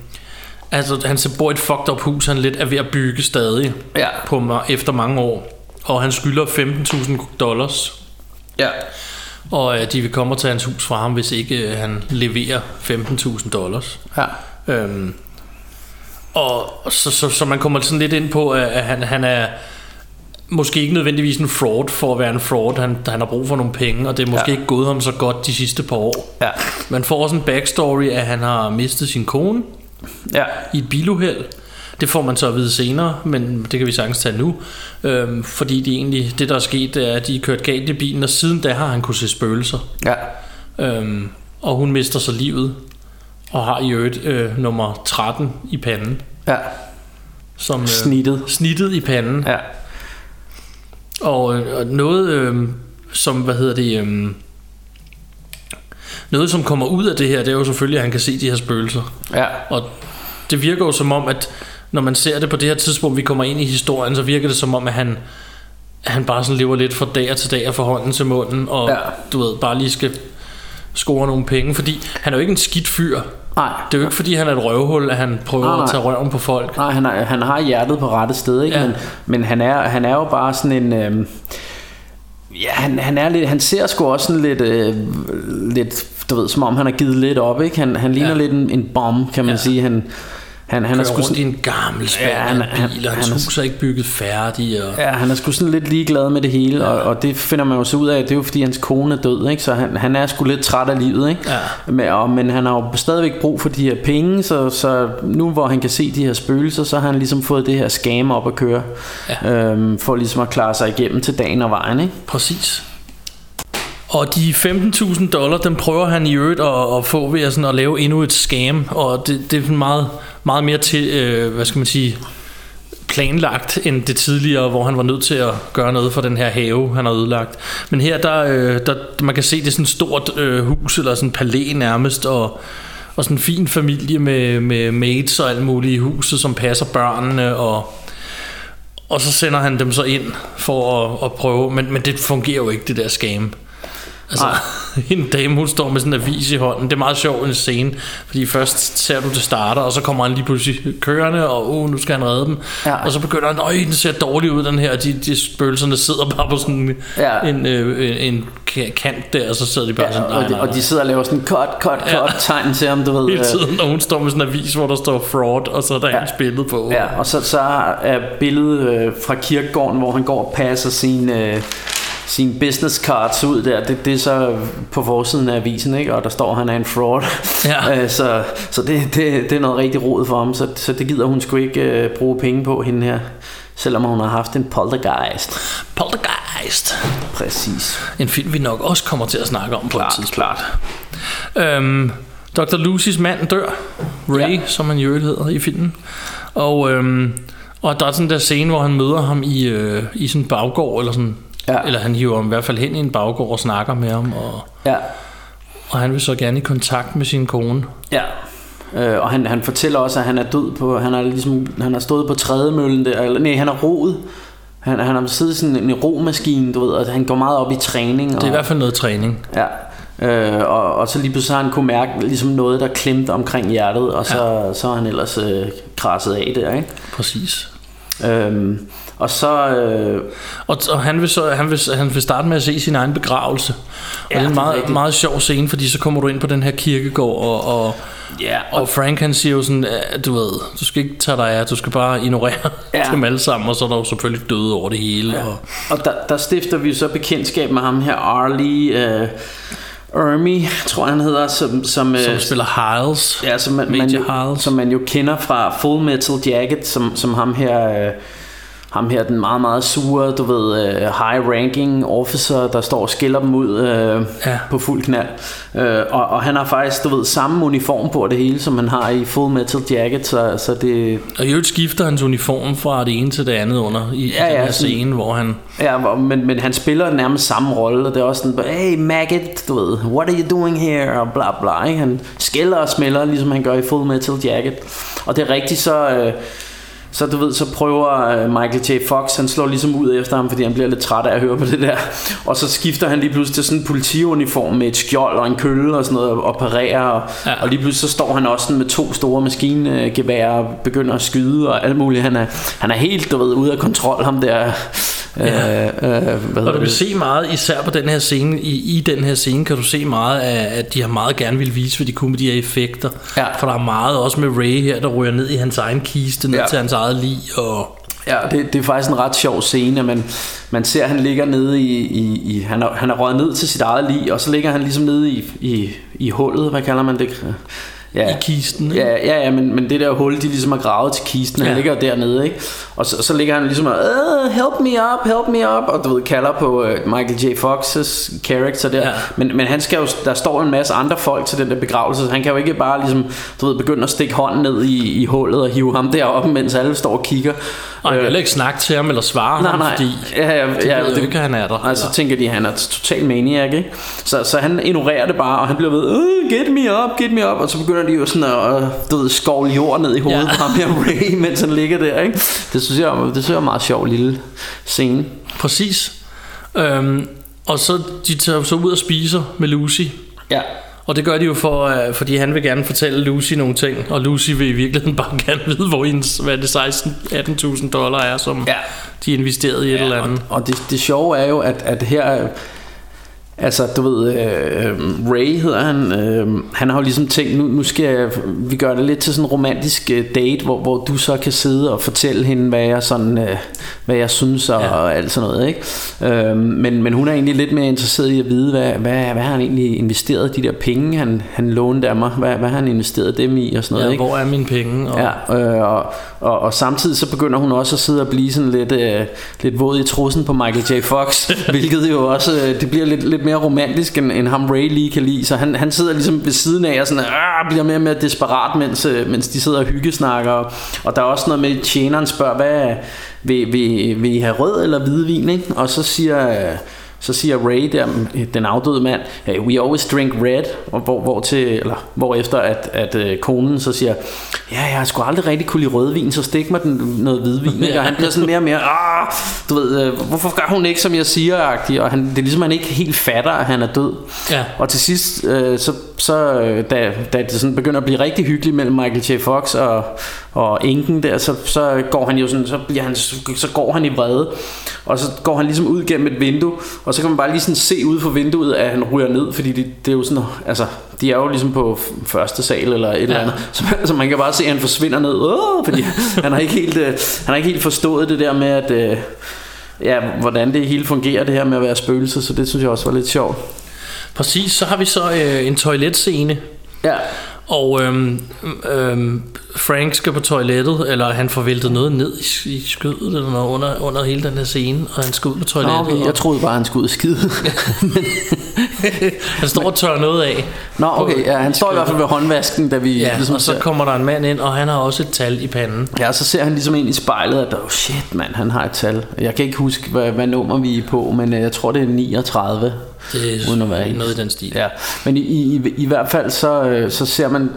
altså, han bor i et fucked up hus, han lidt er ved at bygge stadig Ja. på, efter mange år. Og han skylder 15.000 dollars. Ja. Og øh, de vil komme og tage hans hus fra ham, hvis ikke øh, han leverer 15.000 dollars. Ja. Øhm, og så, så, så man kommer sådan lidt ind på, at han, han er måske ikke nødvendigvis en fraud for at være en fraud. Han, han har brug for nogle penge, og det er måske Ja. ikke gået ham så godt de sidste par år. Ja. Man får også en backstory, at han har mistet sin kone Ja. i et biluheld. Det får man så at vide senere, men det kan vi sagtens tage nu. Øhm, fordi det egentlig, det der er sket, er, at de er kørt galt i bilen, og siden da har han kunne se spøgelser. Ja. Øhm, og hun mister så livet, og har i øvrigt øh, nummer 13 i panden. Ja. Som, øh, Snittet. Snittet i panden. Ja. Og, øh, og noget, øh, som, hvad hedder det, øh, noget som kommer ud af det her, det er jo selvfølgelig, at han kan se de her spøgelser. Ja. Og det virker jo som om, at når man ser det på det her tidspunkt, vi kommer ind i historien, så virker det som om, at han, han bare sådan lever lidt fra dag til dag og fra hånden til munden, og Ja. du ved, bare lige skal score nogle penge, fordi han er jo ikke en skidt fyr. Nej. Det er jo ikke fordi han er et røvhul At han prøver Nej, nej, at tage røven på folk Nej, han, er, han har hjertet på rette sted, ikke? Ja. Men, men han, er, han er jo bare sådan en... Øhm, ja, han, han, er lidt, han ser sgu også sådan lidt, øh, lidt, du ved, som om han har givet lidt op, ikke? Han, han ligner. Ja. lidt en, en bomb, kan man ja. sige. Han, han, han er sgu sådan, i en gammel spand Ja, han- ja, han- bil, og hans han hus er ikke bygget færdig. Og, Ja, han er sgu sådan lidt ligeglad med det hele, og, og det finder man jo så ud af, det er jo fordi hans kone er død, ikke? så han, han er sgu lidt træt af livet, ikke? Ja. Men, og, men han har jo stadigvæk brug for de her penge, så, så nu hvor han kan se de her spøgelser, så har han ligesom fået det her scam op at køre, ja. øhm, for ligesom at klare sig igennem til dagen og vejen, ikke? Præcis. Og de 15.000 dollar, den prøver han i øvrigt at, at få ved at, sådan, at lave endnu et scam, og det, det er meget, meget mere til, øh, hvad skal man sige, planlagt end det tidligere, hvor han var nødt til at gøre noget for den her have, han har ødelagt. Men her, der, øh, der man kan se, det er sådan et stort øh, hus, eller sådan en palæ nærmest, og, og sådan en fin familie med, med maids og alt muligt i huset, som passer børnene, og, og så sender han dem så ind for at, at prøve, men, men det fungerer jo ikke, det der scam. Altså, en dame, hun står med sådan en avis i hånden. Det er meget sjovt en scene, fordi først ser du, det starter, og så kommer han lige pludselig kørende, og uh, nu skal han redde dem. Ja. Og så begynder han, øj, den ser dårlig ud, den her. De, de spøgelserne sidder bare på sådan Ja. en, øh, en, en ka- kant der, og så sidder de bare sådan, Ja, nej, og, de, nej, nej. og de sidder og laver sådan cut, cut, cut Ja. tegn til ham, du ved. Hele øh, tiden, og hun står med sådan en avis, hvor der står fraud, og så er der ja. hans billede på. Ja, og så, så er billedet øh, fra kirkegården, hvor han går og passer sin, øh, sin business cards ud der, det, det er så på forsiden af avisen, ikke? og der står, at han er en fraud. Ja. Øh, så så det, det, det er noget rigtig rod for ham, så, så det gider hun sgu ikke øh, bruge penge på, hende her. Selvom hun har haft en poltergeist. Poltergeist. Præcis. En film, vi nok også kommer til at snakke om på Klart, et tidspunkt. Klart. Øhm, Dr. Lucys mand dør. Ray, ja. som han øvrigt hedder i filmen. Og, øhm, og der er sådan der scene, hvor han møder ham i, øh, i sådan en baggård, eller sådan... Ja. Eller han hiver ham i hvert fald hen i en baggård og snakker med ham, og, Ja, og han vil så gerne i kontakt med sin kone. Ja. Øh, og han, han fortæller også, at han er død på, han har ligesom, han har stået på trædemøllen der, eller nej, han har roet. Han, han har siddet sådan en romaskine, du ved, og han går meget op i træning. Og, Det er i hvert fald noget træning. Ja. Øh, og, og så lige pludselig har han kunne mærke ligesom noget, der klemte omkring hjertet, og så, ja. så har han ellers øh, krasset af der, ikke? Præcis. Øhm, og så... Øh, Og, og han, vil så, han, vil, han vil starte med at se sin egen begravelse. Og Ja, det er en meget, rigtigt. meget sjov scene, fordi så kommer du ind på den her kirkegård, og, og, ja, og Frank han siger jo sådan, du ved, du skal ikke tage dig af, du skal bare ignorere Ja. dem alle sammen, og så er der jo selvfølgelig døde over det hele. Ja. Og, Og der, der stifter vi så bekendtskab med ham her, Arlie øh, Ermy, tror jeg han hedder, som, som, som øh, spiller Hiles. ja, som, man, man, Major jo, Hiles. som man jo kender fra Full Metal Jacket, som, som ham her... Øh, ham her, den meget, meget sure, du ved, øh, high-ranking officer, der står og skiller dem ud øh, Ja. på fuld knald. Øh, og, og han har faktisk, du ved, samme uniform på det hele, som han har i Full Metal Jacket, så, så det, Og i øvrigt skifter hans uniform fra det ene til det andet under i Ja, den ja, her sådan- scene, hvor han... Ja, hvor- men, men han spiller nærmest samme rolle, og det er også sådan, hey Maggot, du ved, what are you doing here, og bla bla, ikke? Han skælder og smelter, ligesom han gør i Full Metal Jacket. Og det er rigtigt, så, øh, så du ved, så prøver øh, Michael J. Fox, han slår ligesom ud efter ham, fordi han bliver lidt træt af at høre på det der. Og så skifter han lige pludselig til sådan en politiuniform med et skjold og en kølle og sådan noget, og parerer, og, ja. Ja. og lige pludselig så står han også sådan med to store maskingeværer og begynder at skyde og alt muligt. Han er, han er helt, du ved, ude af kontrol, ham der... Ja. Øh, øh, hvad Og du kan det? se meget, især på den her scene, i, i den her scene kan du se meget af, at de har meget gerne vil vise, hvad de kunne med de her effekter. Ja. For der er meget også med Ray her, der ryger ned i hans egen kiste, ned Ja. til hans eget lig, og Ja, det, det er faktisk en ret sjov scene, men man ser, at han ligger nede i... i, i han, er, han er røget ned til sit eget lig, og så ligger han ligesom nede i, i, i hullet, hvad kalder man det? I kisten. Ikke? Ja, ja, ja men, men det der hul, de ligesom har gravet til kisten, ja. han Ja. ligger dernede, ikke? Og så, så ligger han ligesom og, "Øh, help me up, help me up, og du ved, kalder på uh, Michael J. Fox's character der. Ja. Men, men han skal jo, der står en masse andre folk til den der begravelse, så han kan jo ikke bare ligesom, du ved, begynde at stikke hånden ned i, i hullet og hive ham deroppe, mens alle står og kigger. Og han vil heller ikke snakke til ham eller svare Nej, ham, nej. fordi ja, ja, de ja, ved jo ikke, han er der. Altså eller- tænker de, at han er total maniac, ikke? Så, så han ignorerer det bare, og han bliver ved, "Øh, get me up, get me up, og så begynder de jo sådan at, du ved, skovle jord ned i hovedet Ja. på ham her Ray, mens han ligger der, ikke? Det synes jeg, det synes jeg er en meget sjov lille scene. Præcis. Øhm, og så de tager så ud og spiser med Lucy. Ja. Og det gør de jo for, øh, fordi han vil gerne fortælle Lucy nogle ting, og Lucy vil i virkeligheden bare gerne vide, hvor hendes, hvad det 16-18.000 dollar er, som Ja. de investerede i et eller andet. Og det, det sjove er jo, at, at her... Altså, du ved, øh, Ray hedder han, øh, han har jo ligesom tænkt, nu, nu skal jeg, vi gør det lidt til sådan en romantisk øh, date, hvor, hvor du så kan sidde og fortælle hende, hvad jeg, sådan, øh, hvad jeg synes og, ja. og alt sådan noget, ikke? Øh, men, men hun er egentlig lidt mere interesseret i at vide, hvad, hvad, hvad har han egentlig investeret de der penge, han, han lånte af mig, hvad, hvad har han investeret dem i og sådan noget, Ja, ikke? hvor er mine penge? Og, Ja, øh, og, og, og samtidig så begynder hun også at sidde og blive sådan lidt, øh, lidt våd i trussen på Michael J. Fox, hvilket jo også, øh, det bliver lidt, lidt mere romantisk, end, end ham Ray lige kan lide. Så han, han sidder ligesom ved siden af og sådan, øh, bliver mere og mere desperat, mens, øh, mens de sidder og hyggesnakker. Og, og der er også noget med, at tjeneren spørger, hvad, vil, vil, vil I have rød eller hvidvin? Ikke? Og så siger... Øh, så siger Ray der, den afdøde mand, hey, we always drink red, og hvor, hvor til, eller hvor efter at, at øh, konen så siger, ja, jeg har sgu aldrig rigtig kunne lide rødvin, så stik mig den, noget hvidvin, ikke? og han bliver sådan mere og mere, ah, du ved, øh, hvorfor gør hun ikke, som jeg siger, agtig? og han, det er ligesom, han ikke helt fatter, at han er død. Ja. Og til sidst, øh, så, så øh, da, da det sådan begynder at blive rigtig hyggeligt mellem Michael J. Fox og, og enken der, så, så går han jo sådan, så, bliver han, så går han i vrede, og så går han ligesom ud gennem et vindue, og så kan man bare lige sådan se ud for vinduet, at han ryger ned, fordi det, det er jo sådan, altså, de er jo ligesom på første sal eller et eller andet, så, man- så man kan bare se, at han forsvinder ned, Åh, fordi han har, ikke helt, øh, han har ikke helt forstået det der med, at, øh, ja, hvordan det hele fungerer, det her med at være spøgelse, så det synes jeg også var lidt sjovt. Præcis, så har vi så øh, en toiletscene, Ja, og øhm, øhm, Frank skal på toilettet, eller han får væltet noget ned i, i skødet eller noget under, under hele den her scene, og han skal ud på Nå, toilettet. okay. jeg troede bare, han skulle ud og skide. Han står og tørrer noget af. Nå, okay, ja, han står i hvert fald ved håndvasken, da vi Ja, ligesom og så ser- kommer der en mand ind, og han har også et tal i panden. Ja, så ser han ligesom ind i spejlet, at oh shit, mand, han har et tal. Jeg kan ikke huske, hvad, hvad nummer vi er på, men øh, jeg tror, det er 39. Det er Uden at være helt- noget i den stil. Ja, men i, i, i hvert fald så, øh, så ser man,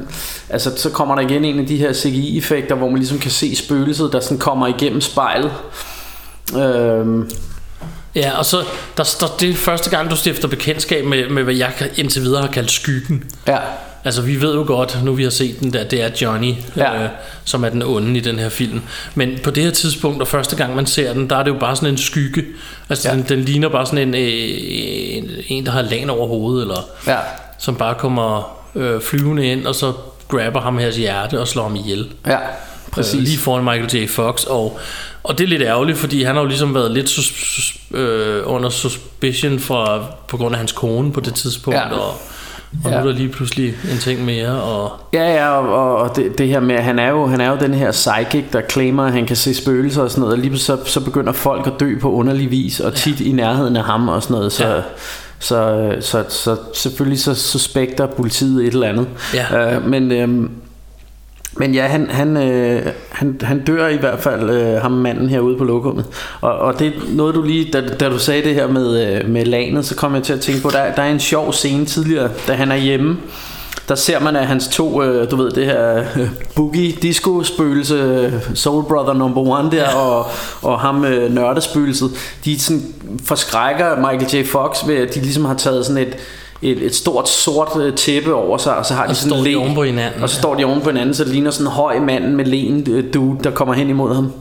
altså så kommer der igen en af de her CGI-effekter, hvor man ligesom kan se spøgelset, der sådan kommer igennem spejlet. Øhm, Ja, og så der, der, det er første gang, du stifter bekendtskab med, med, hvad jeg indtil videre har kaldt skyggen. ja, Altså, vi ved jo godt, nu vi har set den der, det er Johnny, Ja. øh, som er den onde i den her film. Men på det her tidspunkt, og første gang man ser den, der er det jo bare sådan en skygge. Altså, Ja. den, den ligner bare sådan en, øh, en, en, der har lagen over hovedet, eller ja, som bare kommer øh, flyvende ind, og så grabber ham her hjerte og slår ham ihjel. ja, Præcis. præcis. Øh, lige foran Michael J. Fox og, og det er lidt ærgerligt Fordi han har jo ligesom været lidt sus, sus, øh, Under suspicion fra, På grund af hans kone på det tidspunkt Ja. Og, og Ja. nu er der lige pludselig En ting mere og, Ja, ja, og, og- det, det her med, han er, jo, han er jo den her psychic, der claimer, at han kan se spøgelser og sådan noget, og lige så, så begynder folk at dø på underlig vis, og tit i nærheden af ham og sådan noget, så, Ja. ja. så, så, så selvfølgelig så suspekter politiet et eller andet. Ja. Øh, men, øhm, men ja, han, han, øh, han, han dør i hvert fald, øh, ham manden herude på lokummet. Og, og det er noget du lige, da, da du sagde det her med, øh, med lanet, så kom jeg til at tænke på, der, der er en sjov scene tidligere, da han er hjemme. Der ser man at hans to, øh, du ved det her øh, boogie disco spøgelse, øh, Soul Brother number one der, og, og ham øh, nørdespøgelset, de sådan forskrækker Michael J. Fox ved at de ligesom har taget sådan et, et, et stort sort øh, tæppe over sig, og så har de Og så sådan står de oven på hinanden, Og så står de oven på hinanden, så det ligner sådan en høj mand med len øh, dude, der kommer hen imod ham.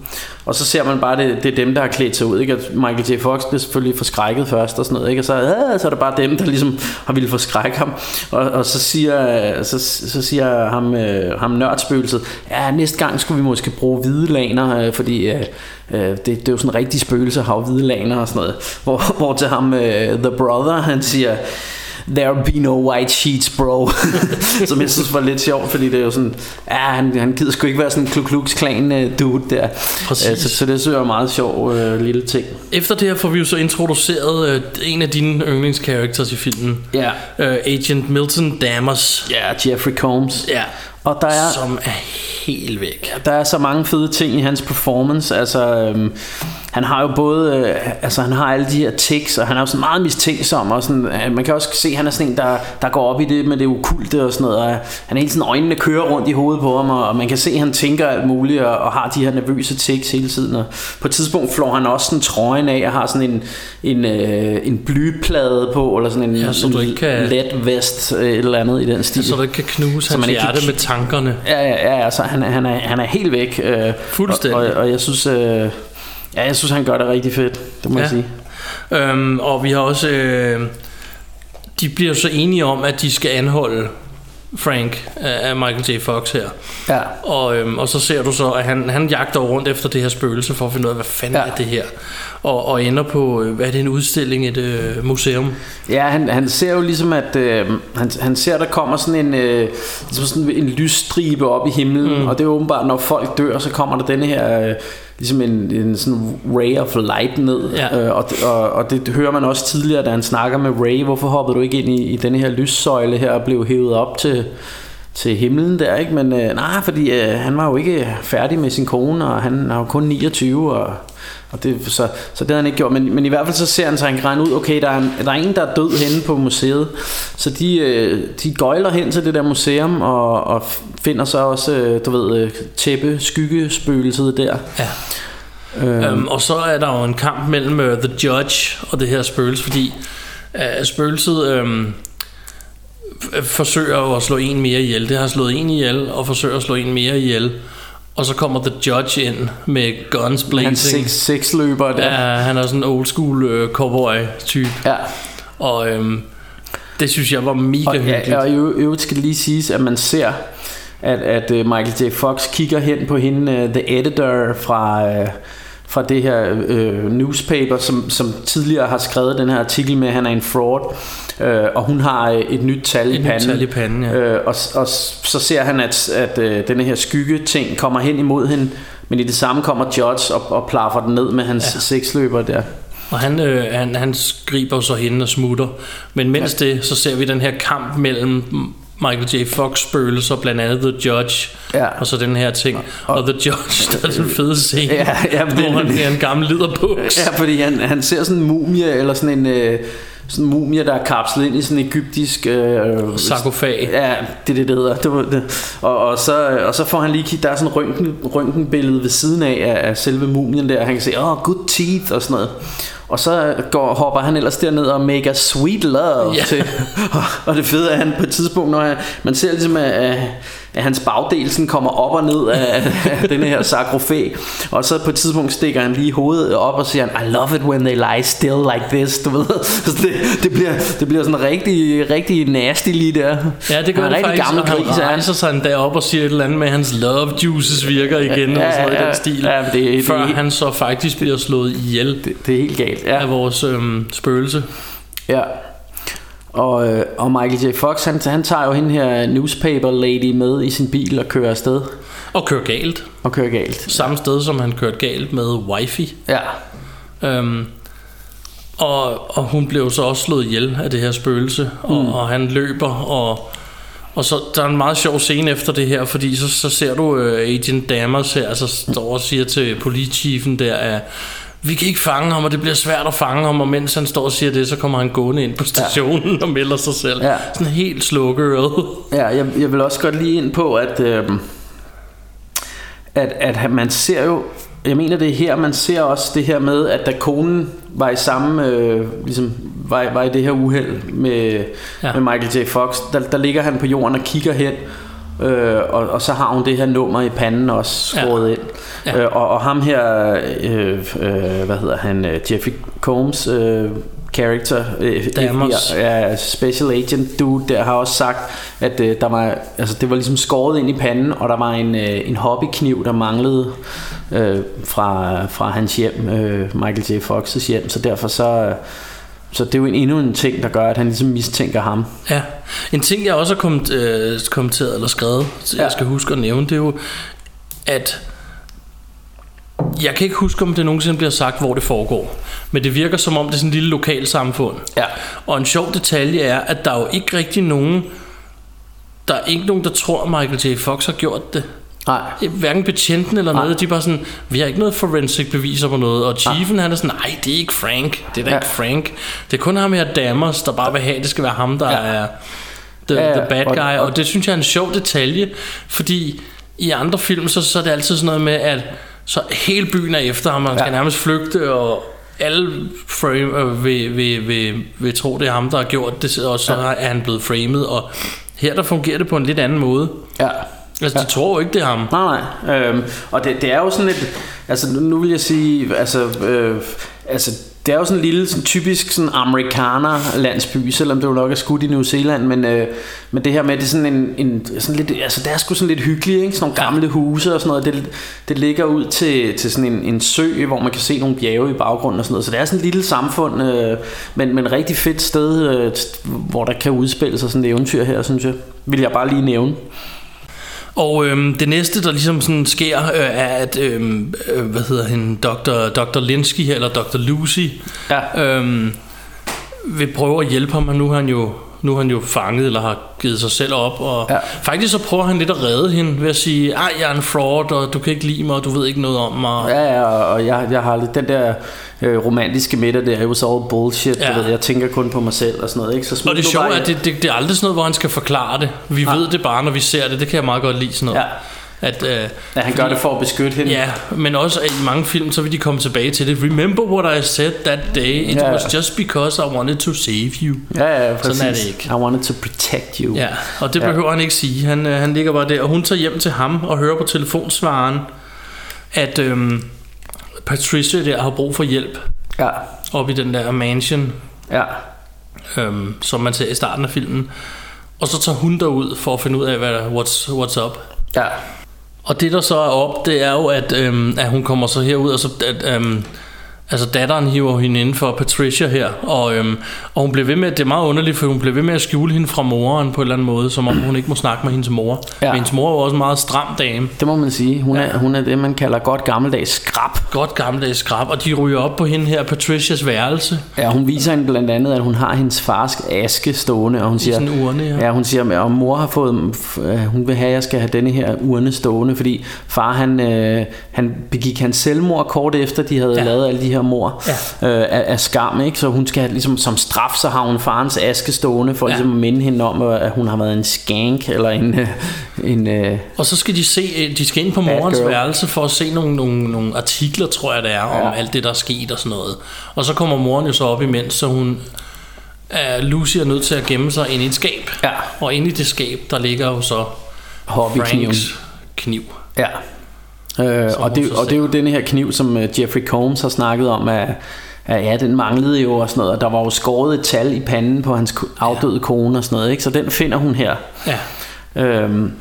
Og så ser man bare, det, det er dem, der har klædt sig ud. Ikke? At Michael J. Fox bliver selvfølgelig forskrækket først og sådan noget. Ikke? Og så, øh, så er det bare dem, der ligesom har ville forskrække ham. Og, og så, siger, så, så siger ham, øh, ham nørdspøgelset, ja, næste gang skulle vi måske bruge hvide laner, øh, fordi øh, øh, det, det er jo sådan en rigtig spøgelse at have hvide laner og sådan noget. Hvor, hvor til ham, øh, The Brother, han siger, There be no white sheets bro Som jeg synes var lidt sjovt Fordi det er jo sådan Ja han, han gider sgu ikke være sådan en Ku Klux Klan øh, dude der Præcis. Øh, så, så det synes jeg er meget sjov øh, lille ting Efter det her får vi jo så introduceret øh, en af dine yndlingscharacters i filmen. Ja. Øh, Agent Milton Dammers. Ja Jeffrey Combs Ja. Og der er Som er helt væk. der er så mange fede ting i hans performance. Altså, øhm, han har jo både, øh, altså han har alle de her tics, og han er jo sådan meget mistænksom, og sådan, øh, man kan også se, at han er sådan en, der, der går op i det med det okulte og sådan noget, og han er hele tiden øjnene kører rundt i hovedet på ham, og, og man kan se, at han tænker alt muligt, og, og har de her nervøse tics hele tiden, og på et tidspunkt flår han også sådan trøjen af, og har sådan en, en, øh, en blyplade på, eller sådan en, Ja, så en du ikke kan- let vest, øh, et eller andet i den stil. Så du ikke kan knuse Så hans kan hjerte k- med tankerne. Ja, ja, ja altså, han, er- han, er, han er helt væk. Øh, Fuldstændig. Og, og, og jeg synes, øh, ja, jeg synes, han gør det rigtig fedt, det må ja. jeg sige. Øhm, og vi har også... Øh, de bliver så enige om, at de skal anholde Frank af Michael J. Fox her. Ja. Og, øhm, og så ser du så, at han, han jagter rundt efter det her spøgelse for at finde ud af, hvad fanden ja. Er det her. Og, og ender på, øh, hvad er det, en udstilling et øh, museum? Ja, han, han ser jo ligesom, at øh, han, han ser, der kommer sådan en, øh, ligesom sådan en lysstribe op i himlen, mm. og det er åbenbart, når folk dør, så kommer der denne her, øh, ligesom en, en sådan ray of light ned, Ja. øh, og, og, og det hører man også tidligere, da han snakker med Ray, hvorfor hoppede du ikke ind i, i denne her lyssøjle her og blev hævet op til, til himlen der, ikke? Men øh, nej, fordi øh, han var jo ikke færdig med sin kone, og han er jo kun 29, og, og det, så, så det havde han ikke gjort. Men, men i hvert fald så ser han, så han kan regne ud, okay, der er, en, der er en, der er død henne på museet. Så de, øh, de gøjler hen til det der museum, og, og finder så også, øh, du ved, øh, tæppe, skyggespøgelset der. Ja. Øhm, og så er der jo en kamp mellem uh, The Judge og det her spøgelse, fordi uh, spøgelset øhm, f- forsøger jo at slå en mere ihjel. Det har slået en ihjel, og forsøger at slå en mere ihjel. Og så kommer The Judge ind med guns Han blazing. seks, seks løber der. Ja, han er sådan en old school uh, cowboy type. Ja. Og øhm, det synes jeg var mega Og, hyggeligt. ja, og i øvrigt- skal lige siges, at man ser, at, at øh, Michael J. Fox kigger hen på hende, uh, the editor fra, uh, fra det her uh, newspaper, som, som tidligere har skrevet den her artikel med, at han er en fraud, uh, og hun har uh, et nyt tal i Et nyt panden. tal i panden, ja. Øh, og, og så ser han, at, at øh, denne her skygge-ting kommer hen imod hende, men i det samme kommer Judge og, og plaffer den ned med hans ja. seksløber der. Og han, øh, han, han skriber så hende og smutter. Men mens ja. det, så ser vi den her kamp mellem Michael J. Fox spøgelser, blandt andet The Judge, Ja. og så den her ting. Og, og The Judge, der er den fede scene, Ja, ja, hvor det- han bliver en gammel liderbuks. Ja, fordi han, han ser sådan en mumie, eller sådan en... Øh, sådan en mumie, der er kapslet ind i sådan en egyptisk... Øh, Sarkofag. Ja, det er det, det hedder. Det, var det. Og, og, så, og så får han lige kigget, der er sådan en røntgen, røntgenbillede ved siden af, af, af selve mumien der. Han kan se, åh, oh, good teeth og sådan noget. Og så går, hopper han ellers derned og make a sweet love Ja. til. Og, og det fede er, at han på et tidspunkt, når han, man ser ligesom, at, at, hans bagdel sådan kommer op og ned af, af den her sarkofag. Og så på et tidspunkt stikker han lige hovedet op og siger, han, I love it when they lie still like this, du ved. Så det, det, bliver, det bliver sådan rigtig, rigtig nasty lige der. Ja, det gør han er det faktisk, gammel gris, han. rejser sig en dag op og siger et eller andet med, at hans love juices virker igen, Ja, og sådan noget ja, i den stil. ja, det- det- før han så faktisk bliver slået ihjel Det, det er helt galt, ja. af vores øhm, spøgelse. Ja. Og, øh, og Michael J. Fox, han, han tager jo hende her newspaper lady med i sin bil og kører afsted. Og kører galt. Og kører galt. Samme sted, som han kørte galt med Wifi. Ja. Øhm, og, og hun blev så også slået ihjel af det her spøgelse, og, mm. og han løber, og, og så der er en meget sjov scene efter det her, fordi så, så ser du uh, Agent Dammers her, altså står og siger til politichefen der, at vi kan ikke fange ham, og det bliver svært at fange ham, og mens han står og siger det, så kommer han gående ind på stationen ja. og melder sig selv. Ja. Sådan helt slukket. Ja, jeg, jeg vil også godt lige ind på, at, øh, at, at man ser jo, jeg mener det er her, man ser også det her med, at da konen var i samme, øh, ligesom var, var i det her uheld med, Ja. ja. med Michael J. Fox, der, der ligger han på jorden og kigger hen, øh, og, og så har hun det her nummer i panden også skåret Ja. ind. Ja. Øh, og, og ham her, øh, øh, hvad hedder han, øh, Jeffrey Combs øh, character, øh. FBI, ja, special agent dude, der har også sagt, at øh, der var, altså det var ligesom skåret ind i panden, og der var en, øh, en hobbykniv, der manglede øh, fra, fra hans hjem, øh, Michael J. Fox's hjem, så derfor så, Så det er jo en, endnu en ting, der gør, at han ligesom mistænker ham. Ja. En ting, jeg også har komment, øh, kommenteret eller skrevet, så jeg skal huske at nævne, det er jo, at jeg kan ikke huske, om det nogensinde bliver sagt, hvor det foregår. Men det virker som om, det er sådan en lille lokalsamfund. Ja. Og en sjov detalje er, at der er jo ikke rigtig nogen, der er ikke nogen, der tror, at Michael J. Fox har gjort det. Nej. Hverken betjenten eller Nej. noget, de er bare sådan, vi har ikke noget forensic beviser på noget. Og chiefen, han er sådan, nej, det er ikke Frank. Det er da Ja. ikke Frank. Det er kun ham her Dammers, der bare vil have, det skal være ham, der Ja. er the, Ja, ja. the bad Og- guy. Og, og- det synes jeg er en sjov detalje, fordi i andre film, så, så er det altid sådan noget med, at så hele byen er efter ham, og han Ja. skal nærmest flygte, og alle frame, øh, vil, vil, vil, vil tro, det er ham, der har gjort det, og så er han blevet framed, og her der fungerer det på en lidt anden måde. Ja. Altså, de tror jo ikke, det er ham. Nej, nej. Øhm, og det, det er jo sådan lidt... Altså, nu- vil jeg sige... Altså, øh, altså det er jo sådan en lille, sådan typisk sådan amerikaner-landsby, selvom det jo nok er skudt i New Zealand, men, øh, men det her med, det er sådan en, en sådan lidt, altså det er sgu sådan lidt hyggeligt, ikke? Sådan nogle gamle huse og sådan noget, det, det ligger ud til, til sådan en, en sø, hvor man kan se nogle bjerge i baggrunden og sådan noget, så det er sådan et lille samfund, øh, men, men et rigtig fedt sted, øh, hvor der kan udspille sig sådan et eventyr her, synes jeg, vil jeg bare lige nævne. Og øhm, det næste, der ligesom sådan sker, øh, er, at, øhm, øh, hvad hedder hende, Dr. Dr. Linsky eller Dr. Lucy, ja. øhm, vil prøve at hjælpe ham, og nu er han jo, nu er han jo fanget, eller har givet sig selv op, og ja. faktisk så prøver han lidt at redde hende, ved at sige, ej, jeg er en fraud, og du kan ikke lide mig, og du ved ikke noget om mig. Ja, ja, og jeg, jeg har lidt den der øh, romantiske midter der, it was all bullshit, ja. Ja. du ved, jeg tænker kun på mig selv og sådan noget, ikke? Så Og det sjove er, at det, det, det er aldrig sådan noget, hvor han skal forklare det. Vi Nej. ved det bare, når vi ser det. Det kan jeg meget godt lide sådan noget. Ja. At, øh, Ja, han gør det for at beskytte hende. Ja, men også at i mange film, så vil de komme tilbage til det. Remember what I said that day? It Ja. was just because I wanted to save you. Ja, ja, præcis. Sådan er det ikke. I wanted to protect you. Ja, og det behøver han ikke sige. Han, øh, han ligger bare der, og hun tager hjem til ham og hører på telefonsvaren, at øhm, Patricia der har brug for hjælp. Ja. Op i den der mansion, Ja. øhm, som man ser i starten af filmen. Og så tager hun derud for at finde ud af, hvad what's, what's up. Ja. Og det der så er op, det er jo, at, øhm, at hun kommer så herud, og så at, øhm, altså datteren hiver hende inden for Patricia her, og, øhm, og hun bliver ved med, det er meget underligt, for hun bliver ved med at skjule hende fra moren på en eller anden måde, som om hun ikke må snakke med hendes mor. Ja. Men hendes mor er jo også en meget stram dame. Det må man sige. Hun, er, hun er det, man kalder godt gammeldags skrab. Godt gammeldags skrab, og de ryger op på hende her, Patricias værelse. Ja, hun viser hende blandt andet, at hun har hendes fars aske stående, og hun siger, sådan en urne, ja. ja. hun siger, at mor har fået, øh, hun vil have, at jeg skal have denne her urne stående, fordi far, han, øh, han begik hans selvmord kort efter, de havde Ja. ja. lavet alle de her mor Ja. øh, af, af skam, ikke? Så hun skal ligesom som straf, så har hun farens aske stående, for Ja. ligesom at minde hende om, at hun har været en skank, eller en, øh, en øh, Og så skal de se, øh, de skal ind på morens værelse for at se nogle, nogle, nogle artikler, tror jeg det er, om Ja. alt det, der er sket og sådan noget. Og så kommer moren jo så op imens, så hun, uh, Lucy er nødt til at gemme sig inde i et skab. Ja. Og inde i det skab, der ligger jo så hobbykniven. Franks kniv. Ja. Øh, og, det, og det er jo denne her kniv, som uh, Jeffrey Combs har snakket om, at, at ja, den manglede jo og sådan noget, og der var jo skåret et tal i panden på hans afdøde kone og sådan noget, ikke? så den finder hun her. Ja. Øhm,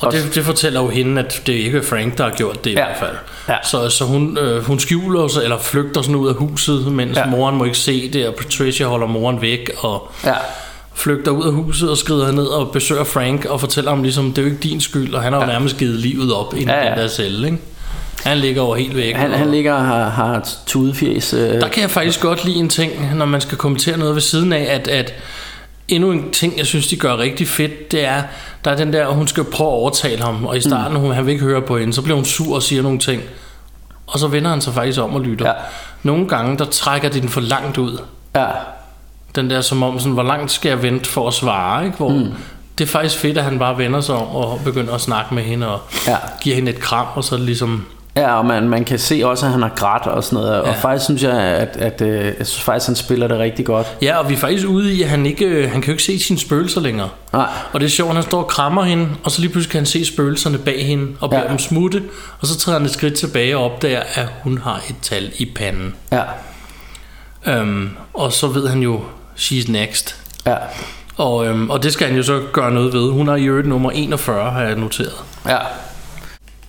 Og det, det fortæller jo hende, at det ikke er Frank, der har gjort det i Ja. hvert fald. Ja. Så, så hun, øh, hun skjuler sig, eller flygter sådan ud af huset, mens ja. Ja. moren må ikke se det, og Patricia holder moren væk, og ja. Flygter ud af huset og skrider ned og besøger Frank og fortæller ham ligesom, det er jo ikke din skyld, og han har jo Ja. nærmest givet livet op i Ja, ja, den der celle, ikke? Han ligger over helt væk. Han, han ligger og har, har et tudefjes. Øh, Der kan jeg faktisk godt lide en ting, når man skal kommentere noget ved siden af, at, at endnu en ting, jeg synes, de gør rigtig fedt, det er, der er den der, hun skal prøve at overtale ham, og i starten, mm. hun, han vil ikke høre på hende, så bliver hun sur og siger nogle ting, og så vender han sig faktisk om og lytter. Ja. Nogle gange, der trækker de den for langt ud. Ja. Den der som om, sådan, hvor langt skal jeg vente for at svare, ikke? Hvor mm. det er faktisk fedt, at han bare vender sig om og begynder at snakke med hende, og Ja. giver hende et kram, og så ligesom, Ja, og man, man kan se også, at han har grædt og sådan noget. Ja. Og faktisk synes jeg, at, at, øh, jeg synes faktisk, han spiller det rigtig godt. Ja, og vi er faktisk ude i, at han, ikke, øh, han kan jo ikke se sine spøgelser længere. Nej. Og det er sjovt, at han står og krammer hende, og så lige pludselig kan han se spøgelserne bag hende, og beder Ja. dem smutte, og så træder han et skridt tilbage og opdager, at hun har et tal i panden. Ja. Øhm, og så ved han jo, she's next. Ja. Og, øhm, og det skal han jo så gøre noget ved. Hun er i øvrigt nummer 41, har jeg noteret. Ja.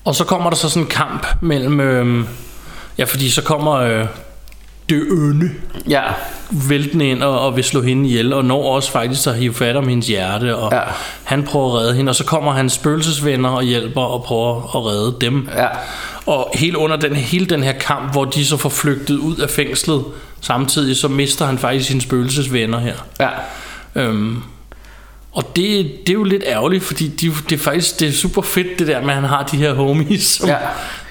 Og så kommer der så sådan en kamp mellem... Øhm, ja, fordi så kommer øh, det onde, Ja. væltende ind og, og vil slå hende ihjel, og når også faktisk at hive fat om hendes hjerte, og Ja. han prøver at redde hende, og så kommer hans spøgelsesvenner og hjælper og prøver at redde dem. Ja. Og helt under den, hele den her kamp, hvor de så får flygtet ud af fængslet, samtidig så mister han faktisk sine spøgelsesvenner her. Ja. Øhm, og det, det er jo lidt ærgerligt, fordi de, det er faktisk det er super fedt det der med, at han har de her homies, som, ja.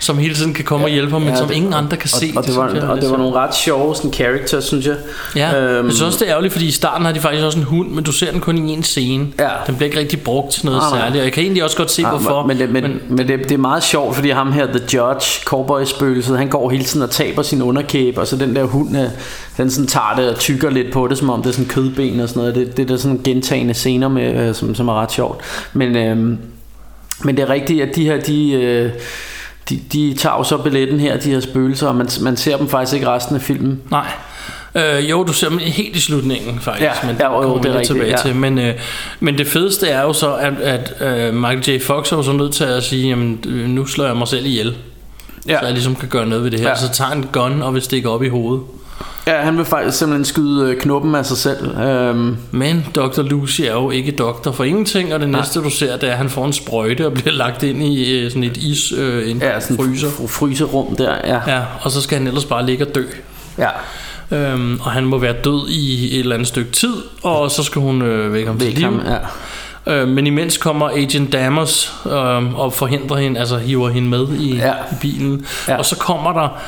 Ja. som hele tiden kan komme og hjælpe ham, men Ja, som det- ingen andre kan og, se. Og det, var, synes jeg og det var sjovt. nogle ret sjove sådan, characters, synes jeg. Ja, øhm, jeg synes også det er ærgerligt, fordi i starten har de faktisk også en hund, men du ser den kun i en scene. Ja. Den bliver ikke rigtig brugt til noget nej. særligt, og jeg kan egentlig også godt se, Ja, hvorfor. Men, det, men, men, men det, det er meget sjovt, fordi ham her, The Judge, cowboy-spøgelset, han går hele tiden og taber sin underkæbe, og så den der hund, øh, den sådan tager det og tykker lidt på det, som om det er sådan kødben og sådan noget. Det, det er der sådan gentagende scener med, øh, som, som er ret sjovt. Men, øh, men det er rigtigt, at de her, de... Øh, de, de tager jo så billetten her, de her spøgelser, og man, man ser dem faktisk ikke resten af filmen. Nej. Øh, jo, du ser dem helt i slutningen faktisk, Ja, men ja, jo, jo, det er rigtigt, tilbage ja. til. Men, øh, men det fedeste er jo så, at, at øh, Michael J. Fox er jo så nødt til at sige, jamen øh, nu slår jeg mig selv ihjel. Ja. Så jeg ligesom kan gøre noget ved det her. Ja. Så tager han en gun og vil stikke op i hovedet. Ja, han vil faktisk simpelthen skyde øh, knuppen af sig selv. Øhm, Men Dr. Lucy er jo ikke doktor for ingenting, og det næste du ser, det er, at han får en sprøjte og bliver lagt ind i øh, sådan et is, øh, en ja, sådan fryser. fr- fryserum der, ja. Ja, og så skal han ellers bare ligge og dø. ja. Øhm, og han må være død i et eller andet stykke tid, og så skal hun øh, vække ham til liv. ham, ja. Øh, men imens kommer Agent Dammers øh, og forhindrer hende, altså hiver hende med i, ja. I bilen. Ja. Og så kommer der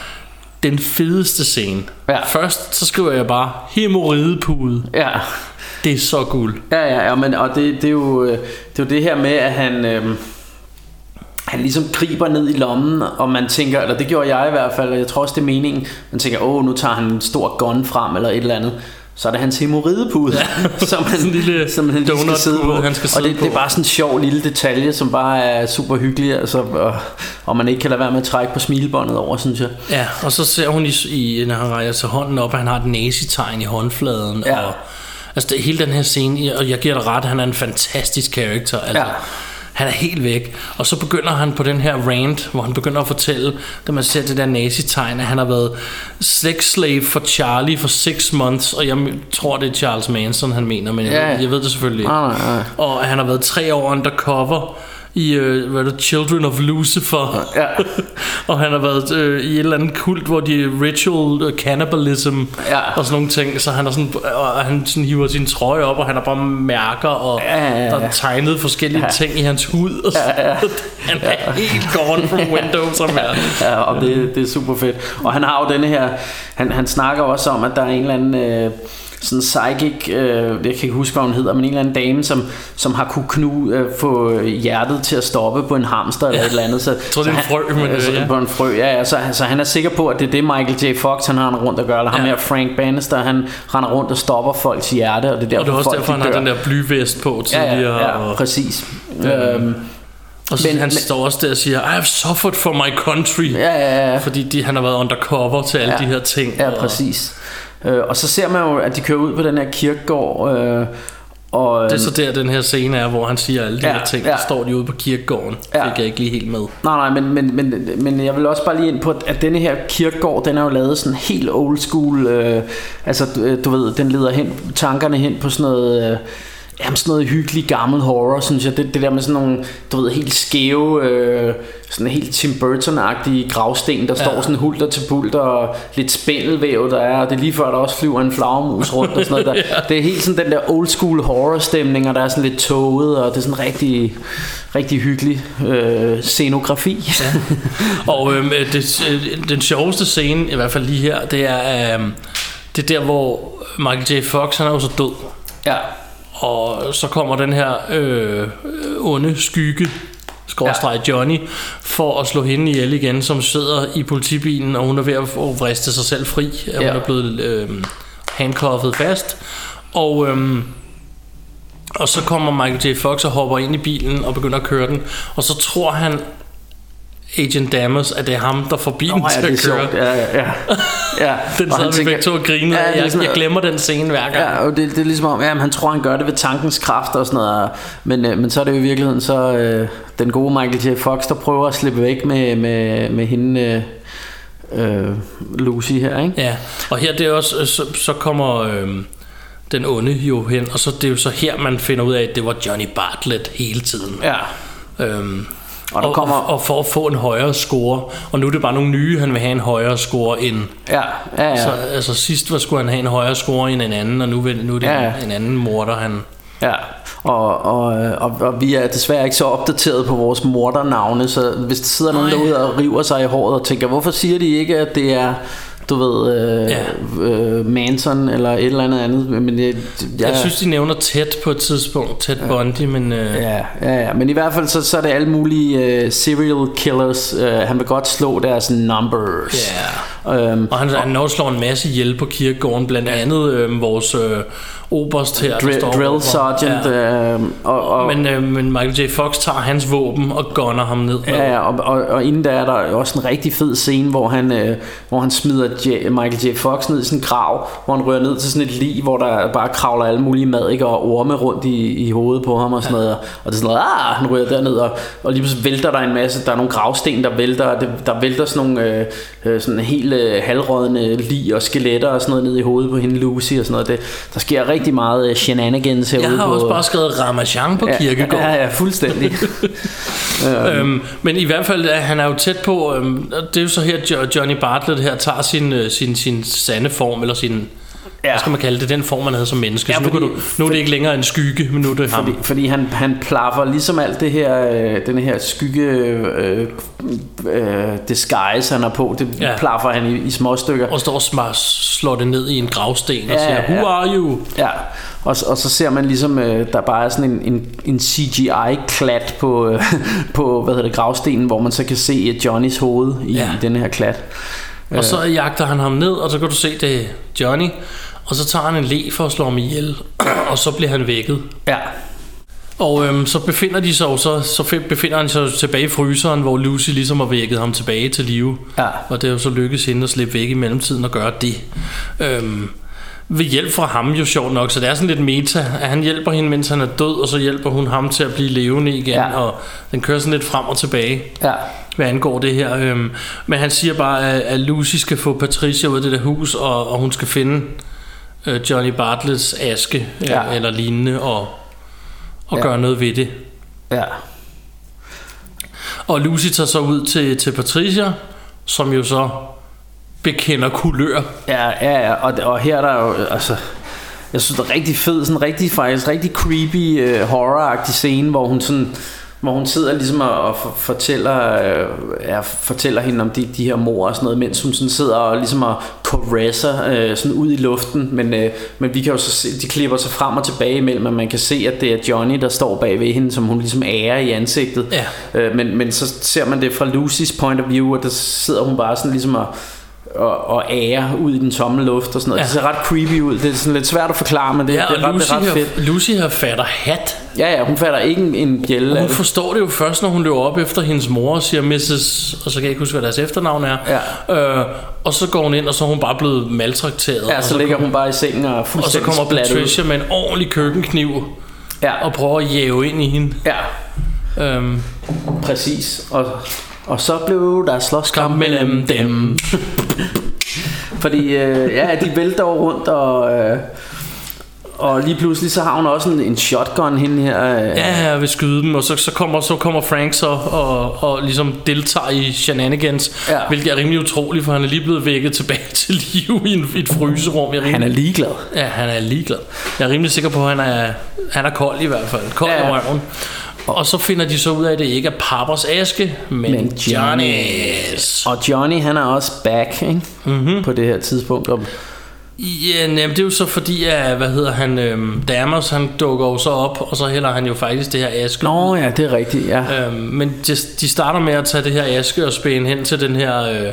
den fedeste scene. Ja. Først så skriver jeg bare hemorridepude. Ja. Det er så guld. Ja, ja, ja men, og det, det, er jo, øh, det er jo det her med, at han, øh, han ligesom griber ned i lommen, og man tænker, eller det gjorde jeg i hvert fald, og jeg tror også det er meningen, man tænker, åh, nu tager han en stor gun frem, eller et eller andet. Så er det hans hemorridepude, ja, som han, lille som han lige skal sidde på. han skal og sidde det, det er på. bare sådan en sjov lille detalje, som bare er super hyggelig, altså, og, og man ikke kan lade være med at trække på smilebåndet over, synes jeg. Ja, og så ser hun, i, i, når han rækker til hånden op, at han har et nazitegn i håndfladen. Ja. Og, altså det, hele den her scene, og jeg giver dig ret, han er en fantastisk karakter. Altså, Ja. Han er helt væk. Og så begynder han på den her rant, hvor han begynder at fortælle, da man ser det der nazitegn, at han har været sex slave for Charlie for six months, og jeg tror, det er Charles Manson, han mener, men jeg, Ja. ved, jeg ved det selvfølgelig ikke. Nej, nej, nej. Og han har været tre år undercover i uh, hvad er det, Children of Lucifer. Ja. og han har været øh, i et eller andet kult, hvor de ritual uh, cannibalism Ja. og sådan nogle ting. Så han, er sådan, og han sådan hiver sin trøje op, og han har bare mærker, og Ja, ja, ja. der er tegnet forskellige Ja. ting i hans hud. Og ja, ja. han er helt gone from window, som er. Ja, og det, det er super fedt. Og han har jo denne her, han, han snakker også om, at der er en eller anden øh, sådan psychic, øh, jeg kan ikke huske, hvad hun hedder, men en eller anden dame, som, som har kunne knu, øh, få hjertet til at stoppe på en hamster eller Ja. et eller andet. Så, Jeg tror, det er så en frø, men, han, øh, så, ja. På en frø, ja, ja så, så han er sikker på, at det er det Michael J. Fox, han har rundt at gøre. Eller ham Ja. her Frank Bannister, han render rundt og stopper folks hjerte, og det er derfor, Og det er også folk, derfor, de han har den der blyvest på Ja, tidligere. ja, ja, og, præcis. Øhm, Øhm, og så men- han men- står også der og siger, I have suffered for my country. ja, ja, ja. Fordi de, han har været undercover til alle Ja. de her ting. Ja, og- præcis. Øh, og så ser man jo, at de kører ud på den her kirkegård, øh, og, Det er så der, den her scene er, hvor han siger alle de Ja, her ting. ja. Der står de ude på kirkegården. Ja. Fik jeg ikke lige helt med. Nej, nej, men, men, men, men jeg vil også bare lige ind på, at- denne her kirkegård, den er jo lavet sådan helt old school. Øh, altså, du, øh, du ved, den leder hen, tankerne hen på sådan noget... Øh, Jamen sådan noget hyggelig gammel horror, synes jeg. Det, det der med sådan nogle, du ved, helt skæve, øh, sådan helt Tim Burton-agtige gravsten, der ja. står sådan hulter til bulter, og lidt spindelvæv, der er, og det er lige før, der også flyver en flagermus rundt og sådan noget. Der. Det er helt sådan den der old school horror stemning, og der er sådan lidt toget, og det er sådan rigtig, rigtig hyggelig øh, scenografi. Ja. Og øhm, det, øh, den sjoveste scene, i hvert fald lige her, det er, øhm, det er der, hvor Michael J. Fox, han er jo så død. ja. Og så kommer den her øh, onde skygge, skråstreg Johnny, for at slå hende ihjel igen, som sidder i politibilen, og hun er ved at vriste sig selv fri. Ja. Hun Ja. er blevet øh, handcuffet fast. Og, øhm, og så kommer Michael J. Fox og hopper ind i bilen og begynder at køre den. Og så tror han, Agent Dammers, at det er ham, der får bilen Nå, til ja, det at køre. sjovt. Ja, ja, ja. ja. Den sad vi tænker- begge to og grinede Ja, jeg, sådan- jeg glemmer den scene hver gang. Ja, og det, det er ligesom om, ja, han tror, han gør det ved tankens kraft og sådan noget. Men, øh, men så er det jo i virkeligheden så øh, den gode Michael J. Fox, der prøver at slippe væk med, med, med hende, øh, øh, Lucy her, ikke? Ja, og her det er også, øh, så, så kommer øhm, den onde jo hen, og så det er jo så her, man finder ud af, at det var Johnny Bartlett hele tiden. Ja. Øhm, Og og, kommer- og, for at få en højere score, og nu er det bare nogle nye, han vil have en højere score end. Ja, ja, ja. Så altså sidst var skulle han have en højere score end en anden, og nu, vil, nu er det Ja, ja. en anden morder, han... Ja, og, og, og, og vi er desværre ikke så opdateret på vores mordernavne, så hvis der sidder nogen Nej. derude og river sig i håret og tænker, hvorfor siger de ikke, at det er, du ved, øh, Ja. øh, Manson eller et eller andet andet, men det, Ja. Jeg synes, de nævner Ted på et tidspunkt, Ted ja. Bundy, men... Øh, Ja, ja, ja, men i hvert fald så, så er det alle mulige uh, serial killers. Uh, han vil godt slå deres numbers. Ja. Øhm, Og han, han når slår en masse ihjel på kirkegården, blandt andet øh, vores øh, oberst her, der Dr- står drill overfor. sergeant. Ja. Øh, og, og, Men, øh, men Michael J. Fox tager hans våben og gunner ham ned. Ja, ja og, og, og inden der er der også en rigtig fed scene, hvor han, øh, hvor han smider J, Michael J. Fox ned i sådan en grav, hvor han rører ned til sådan et lig, hvor der bare kravler alle mulige madikker og orme rundt i, i hovedet på ham og sådan noget. Og det er sådan noget, ah, han rører derned, og, og lige pludselig vælter der en masse, der er nogle gravsten, der vælter, og det, der vælter sådan nogle øh, øh, sådan helt øh, halvrådende lig og skeletter og sådan noget ned i hovedet på hende Lucy og sådan noget. Det, der sker rigtig meget øh, shenanigans herude Jeg har på, også bare skrevet Ramachan på ja, kirkegården. Ja, ja, fuldstændig. Øhm, men i hvert fald, han er jo tæt på, øhm, det er jo så her, Jo- Johnny Bartlett her tager sin, øh, sin, sin sande form, eller sin, ja. hvad skal man kalde det, den form, man havde som menneske. Ja, Ja, så nu, fordi- kan du, nu er det ikke længere en skygge, men nu er det ham. Fordi, fordi han, han plaffer ligesom alt det her, øh, den her skygge øh, øh, disguise, han har på, det ja. Ja. plaffer han i, i små stykker. Og står og slår det ned i en gravsten og Ja, siger, ja. who are you? Ja, og, og så ser man ligesom, øh, der bare er sådan en, en, en CGI-klat på, øh, på hvad hedder det, gravstenen, hvor man så kan se øh, Johnnys hoved i, ja. Ja. i den her klat. Og så jagter han ham ned, og så kan du se, det er Johnny. Og så tager han en le for at slå ham ihjel, og så bliver han vækket. Ja, Og øhm, så befinder de sig så, så befinder han sig tilbage i fryseren, hvor Lucy ligesom har vækket ham tilbage til live. Ja. Og det er jo så lykkedes hende at slippe væk i mellemtiden og gøre det. Øhm, ved hjælp fra ham jo sjovt nok, så det er sådan lidt meta, at han hjælper hende, mens han er død, og så hjælper hun ham til at blive levende igen, ja. og den kører sådan lidt frem og tilbage ja, hvad angår det her. Øhm, men han siger bare, at, at Lucy skal få Patricia ud af det der hus, og, og hun skal finde øh, Johnny Bartletts aske ja. eller lignende, og, og Ja. gøre noget ved det. ja. Og Lucy tager så ud til, til Patricia, som jo så bekender kulør. Ja, ja, ja. Og, og her er der jo, altså, jeg synes det er rigtig fed, sådan rigtig faktisk rigtig creepy uh, horror-agtig scene, hvor hun sådan hvor hun sidder ligesom og, og for- fortæller, øh, ja, fortæller hende om de, de her mor og sådan noget, mens hun sådan sidder og ligesom og caresser øh, sådan ud i luften, men, øh, men vi kan jo så se, de klipper sig frem og tilbage imellem, og man kan se, at det er Johnny, der står bag ved hende, som hun ligesom ærer i ansigtet. Ja. Øh, men, men så ser man det fra Lucys point of view, og der sidder hun bare sådan ligesom og, og, og ære ud i den tomme luft og sådan noget. Ja. Det ser ret creepy ud. Det er sådan lidt svært at forklare, men det, Ja, det, er, ret, det er ret fedt. Lucy her fatter hat. Ja, ja, hun fatter ikke en, en bjælle hun forstår det jo først, når hun løber op efter hendes mor og siger Mrs. Og så kan jeg ikke huske, hvad deres efternavn er. Ja. Øh, og så går hun ind, og så er hun bare blevet maltrakteret. Ja, og så ligger kommer- hun bare i sengen og er Og så fuldstændig kommer splattet ud. Patricia med en ordentlig køkkenkniv Ja, og prøver at jæve ind i hende. ja, Øhm, præcis. Og, og så blev der slåskamp kamp mellem dem. Fordi øh, ja, de vælter rundt og... Øh, og lige pludselig så har hun også en, en shotgun hende her. Øh, Ja, jeg vil skyde dem, og så, så, kommer, så kommer Frank så og, og ligesom deltager i shenanigans, Ja. hvilket er rimelig utroligt, for han er lige blevet vækket tilbage til live i, en, i et fryserum. Jeg er rimelig, Han er ligeglad. Ja, han er ligeglad. Jeg er rimelig sikker på, at han er, han er kold i hvert fald. Kold ja. i røven. Og så finder de så ud af, at det ikke er Pappers aske, men, Men Johnny's. Og Johnny han er også back ikke? Mm-hmm. på det her tidspunkt. Ja, jamen, det er jo så fordi, at, hvad hedder han, øhm, Dammers, han dukker jo så op, og så hælder han jo faktisk det her aske. Nå ja, det er rigtigt, ja. Øhm, men de, de starter med at tage det her aske og spænde hen til den her, øh,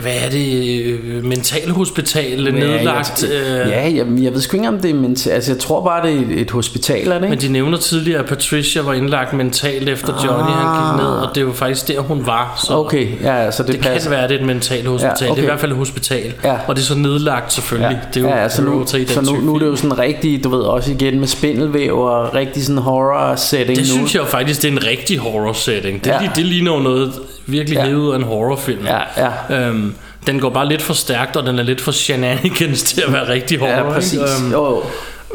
hvad er det, øh, mentalhospital, nedlagt. Ja, Øh, jeg, ja jeg, jeg ved sgu ikke om det er men, altså jeg tror bare det er et, et hospital er det Men ikke? de nævner tidligere, at Patricia var indlagt mentalt efter Johnny, han gik ned, og det var faktisk der, hun var. Så Okay, ja, så det, det passer. kan være, det er et mentalt hospital. Ja, okay. Det er i hvert fald et hospital. Ja. Og det er så nedlagt selvfølgelig. Ja, Det er jo ja, ja, så nu, i den så nu, nu er det jo sådan rigtig, du ved, også igen med spindelvæv og rigtig sådan horror setting Det nu. synes jeg jo faktisk, det er en rigtig horror setting. Det, Ja. ja. det ligner jo noget Virkelig Ja. hævet ud af en horrorfilm. Ja, ja. Øhm, den går bare lidt for stærkt, og den er lidt for shenanigans til at være rigtig horror. Ja, præcis. Øhm, Jo, jo.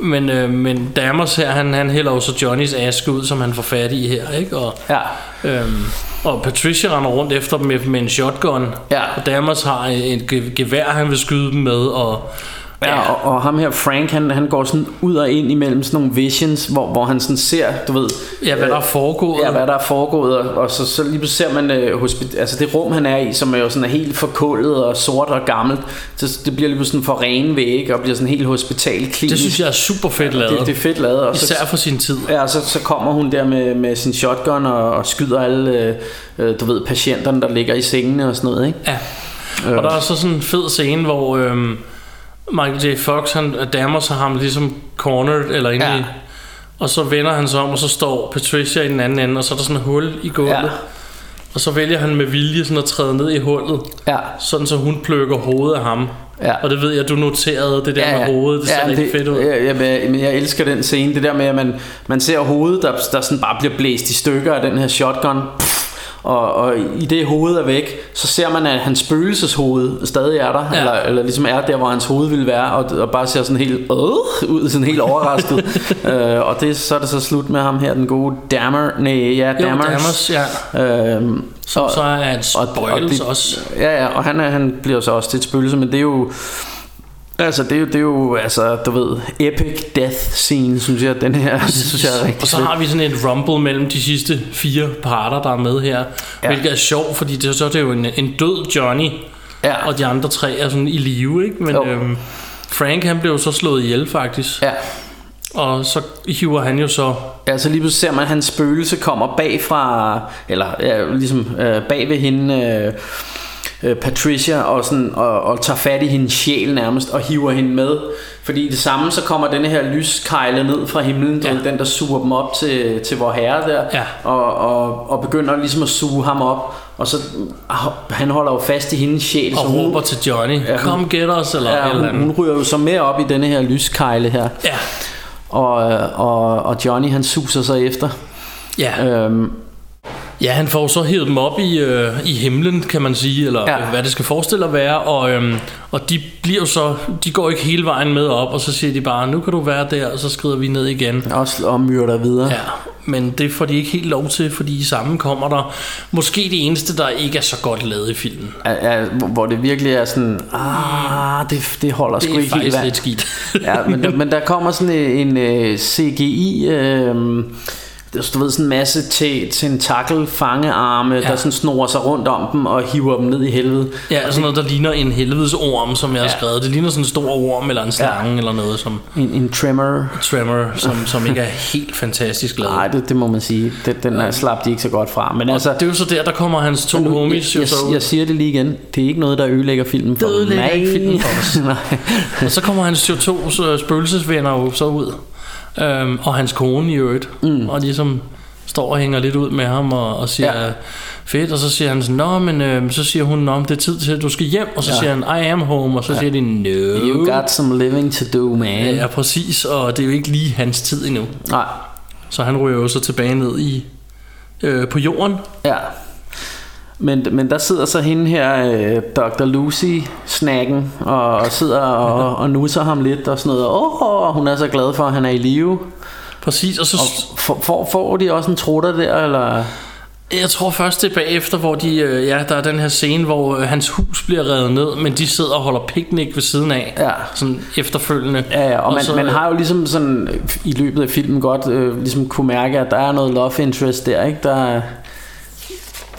men, øh, men Dammers her, han, han hælder jo så Johnnys aske ud, som han får fat i her. Ikke? Og, Ja. øhm, og Patricia render rundt efter dem med, med en shotgun. Ja. Og Dammers har et ge- gevær, han vil skyde dem med. Og, Ja, og, og ham her, Frank, han, han går sådan ud og ind imellem sådan nogle visions, hvor, hvor han sådan ser, du ved... Ja, hvad der er foregået. Ja, hvad der er foregået, og, og så, så lige ser man øh, hospi- altså det rum, han er i, som er jo sådan er helt forkullet og sort og gammelt, så det bliver lige sådan for rene væg, og bliver sådan helt hospitalklinisk. det synes jeg er super fedt lavet. det, det er fedt lavet. Og så, Især for sin tid. Ja, og så, så kommer hun der med, med sin shotgun og, og skyder alle, øh, øh, du ved, patienterne, der ligger i sengene og sådan noget, ikke? Ja. Og der er så sådan en fed scene, hvor øhm, Michael J. Fox, han dammer sig ham ligesom cornered, eller inde Ja. i, og så vender han sig om, og så står Patricia i den anden ende, og så er der sådan et hul i gulvet. Ja. Og så vælger han med vilje sådan at træde ned i hullet, Ja. sådan så hun pløkker hovedet af ham. Ja. Og det ved jeg, du noterede det der med hovedet, det ser men rigtig fedt ud. Ja, ja, men, men jeg elsker den scene, det der med, at man, man ser hovedet, der, der sådan bare bliver blæst i stykker af den her shotgun. Pff, og, og i det hovedet er væk, så ser man, at hans spøgelseshoved stadig er der, Ja. eller, eller ligesom er der, hvor hans hoved ville være, og, og bare ser sådan helt øh, ud, sådan helt overrasket. øh, og det, så er det så slut med ham her, den gode Dammer, nej, ja, Jo, Dammers. Dammers, ja. Øhm, Som så er et spoils det, også. Ja, ja, og han, er, han bliver så også til et spøgelse, men det er jo... Altså, det er jo, det er jo altså, du ved, epic death scene, synes jeg, den her, det synes jeg er rigtig Og så fedt. har vi sådan et rumble mellem de sidste fire parter, der er med her. Ja. Hvilket er sjovt, fordi det, så er det jo en, en død Johnny, Ja. og de andre tre er sådan i live, ikke? Men Jo. øhm, Frank, han blev jo så slået ihjel, faktisk. Ja. Og så hiver han jo så... Ja, så lige pludselig ser man, at hans spøgelse kommer bagfra, eller ja, ligesom øh, bag ved hende, øh, øh, Patricia, og, sådan, og, og tager fat i hendes sjæl nærmest, og hiver hende med. Fordi i det samme, så kommer denne her lyskejle ned fra himlen, ja. den der suger dem op til, til vor herre der, Ja. og, og, og begynder ligesom at suge ham op, og så han holder jo fast i hendes sjæl. Og så hun- råber til Johnny, Ja, come get us, eller Ja, eller hun, hun ryger jo så med op i denne her lyskejle her. Ja, Og, øh, og, og Johnny han suser sig efter. ja. Øhm, Ja, han får så hævet dem op i, øh, i himlen, kan man sige, eller Ja. hvad det skal forestille at være, og, øhm, og de bliver så, de går ikke hele vejen med op, og så siger de bare, nu kan du være der, og så skrider vi ned igen. også og myrder videre. Ja, men det får de ikke helt lov til, fordi i sammen kommer der måske det eneste, der ikke er så godt lavet i filmen. Ja, ja, hvor- det virkelig er sådan, ah, det, det holder Det sgu er ikke helt faktisk vand. lidt skidt. ja, men, men der kommer sådan en, en CGI, øh, du ved sådan en masse te- tentakel fangearme, ja. Ja. der sådan snor sig rundt om dem og hiver dem ned i helvede. Ja, sådan noget, der ligner en helvedes orm, som jeg har skrevet. Det ligner sådan en stor orm, eller en slange, ja. eller noget som En, en tremor. Tremor, som, som ikke er helt fantastisk lavet. Nej, det, det må man sige. Den, den her slap de ikke så godt fra. Men altså, Det er jo så der, der kommer hans to nu, homies jeg, ud. jeg siger det lige igen. Det er ikke noget, der ødelægger filmen for Det mig. ødelægger ikke filmen for os. Nej. Og så kommer hans to øh, spøgelsesvenner jo så ud. Øhm, og hans kone i øvrigt. Mm. Og ligesom står og hænger lidt ud med ham og, og siger, Ja. fedt. Og så siger han sådan, nå, men øh, så siger hun, nå, det er tid til, at du skal hjem. Og så Ja. siger han, I am home. Og så ja. siger de, no. You got some living to do, man. Ja, ja, præcis. Og det er jo ikke lige hans tid endnu. Nej. Så han ryger jo så tilbage ned i øh, på jorden. Ja. Men, men der sidder så hende her, øh, Dr. Lucy, snakken, og, og sidder og, og nusser ham lidt og sådan noget. Åh, oh, hun er så glad for, at han er i live. Præcis, og så... Og får, får, får de også en trutter der, eller... Jeg tror først det er bagefter, hvor de, øh, ja, der er den her scene, hvor øh, hans hus bliver revet ned, men de sidder og holder picnic ved siden af, Ja. sådan efterfølgende. Ja, ja, og, man, så, man har jo ligesom sådan i løbet af filmen godt øh, ligesom kunne mærke, at der er noget love interest der, ikke? Der, er-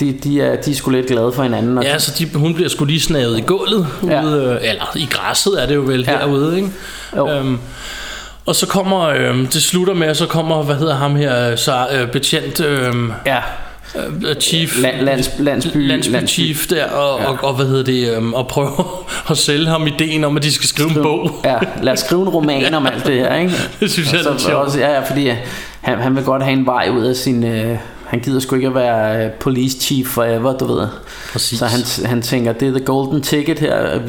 de, de, er, de er sgu lidt glade for hinanden. Og Ja, så de, hun bliver sgu lige snaget i gulvet, Ja. ude, øh, eller i græsset er det jo vel Ja. herude, ikke? Jo. Øhm, og så kommer, øh, det slutter med, at så kommer, hvad hedder ham her, så, øh, betjent, øh, ja, øh, chief, Land- lands- landsby- landsby, landsby. chief der, og, Ja. og, og, hvad hedder det, øh, og prøver at sælge ham ideen om, at de skal skrive en bog. ja, lad os skrive en roman om alt det her, ikke? Det synes jeg er Og så sjovt. også, ja, ja, fordi han, han vil godt have en vej ud af sin... Øh, han gider sgu ikke at være øh, police chief forever, du ved. Præcis. Så han, han tænker, det er the golden ticket her.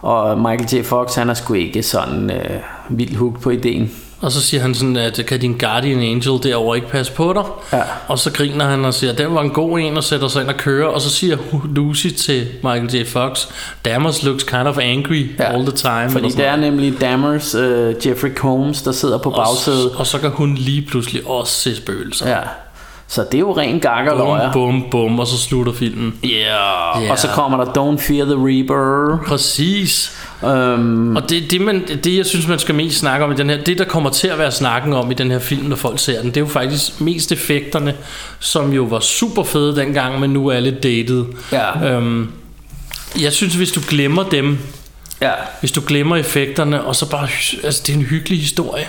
Og Michael J. Fox, han er sgu ikke sådan øh, vildt hooked på ideen. Og så siger han sådan, at kan din guardian angel derovre ikke passe på dig? Ja. Og så griner han og siger, den var en god en, og sætter sig ind og kører. Og så siger Lucy til Michael J. Fox, Dammers looks kind of angry Ja. all the time. Fordi det er nemlig Dammers, øh, Jeffrey Combs, der sidder på bagsædet. og, og så kan hun lige pludselig også se spøgelser. Ja. Så det er jo ren gakker Bum, løjer. bum, bum, og så slutter filmen. Yeah. Ja. Og så kommer der Don't Fear the Reaper. Præcis. Um, Og det, det, man, det, jeg synes, man skal mest snakke om i den her, det der kommer til at være snakken om i den her film, når folk ser den, det er jo faktisk mest effekterne, som jo var super fede dengang, men nu er lidt dated. Ja. Øhm, jeg synes, hvis du glemmer dem, ja. hvis du glemmer effekterne, og så bare, altså det er en hyggelig historie.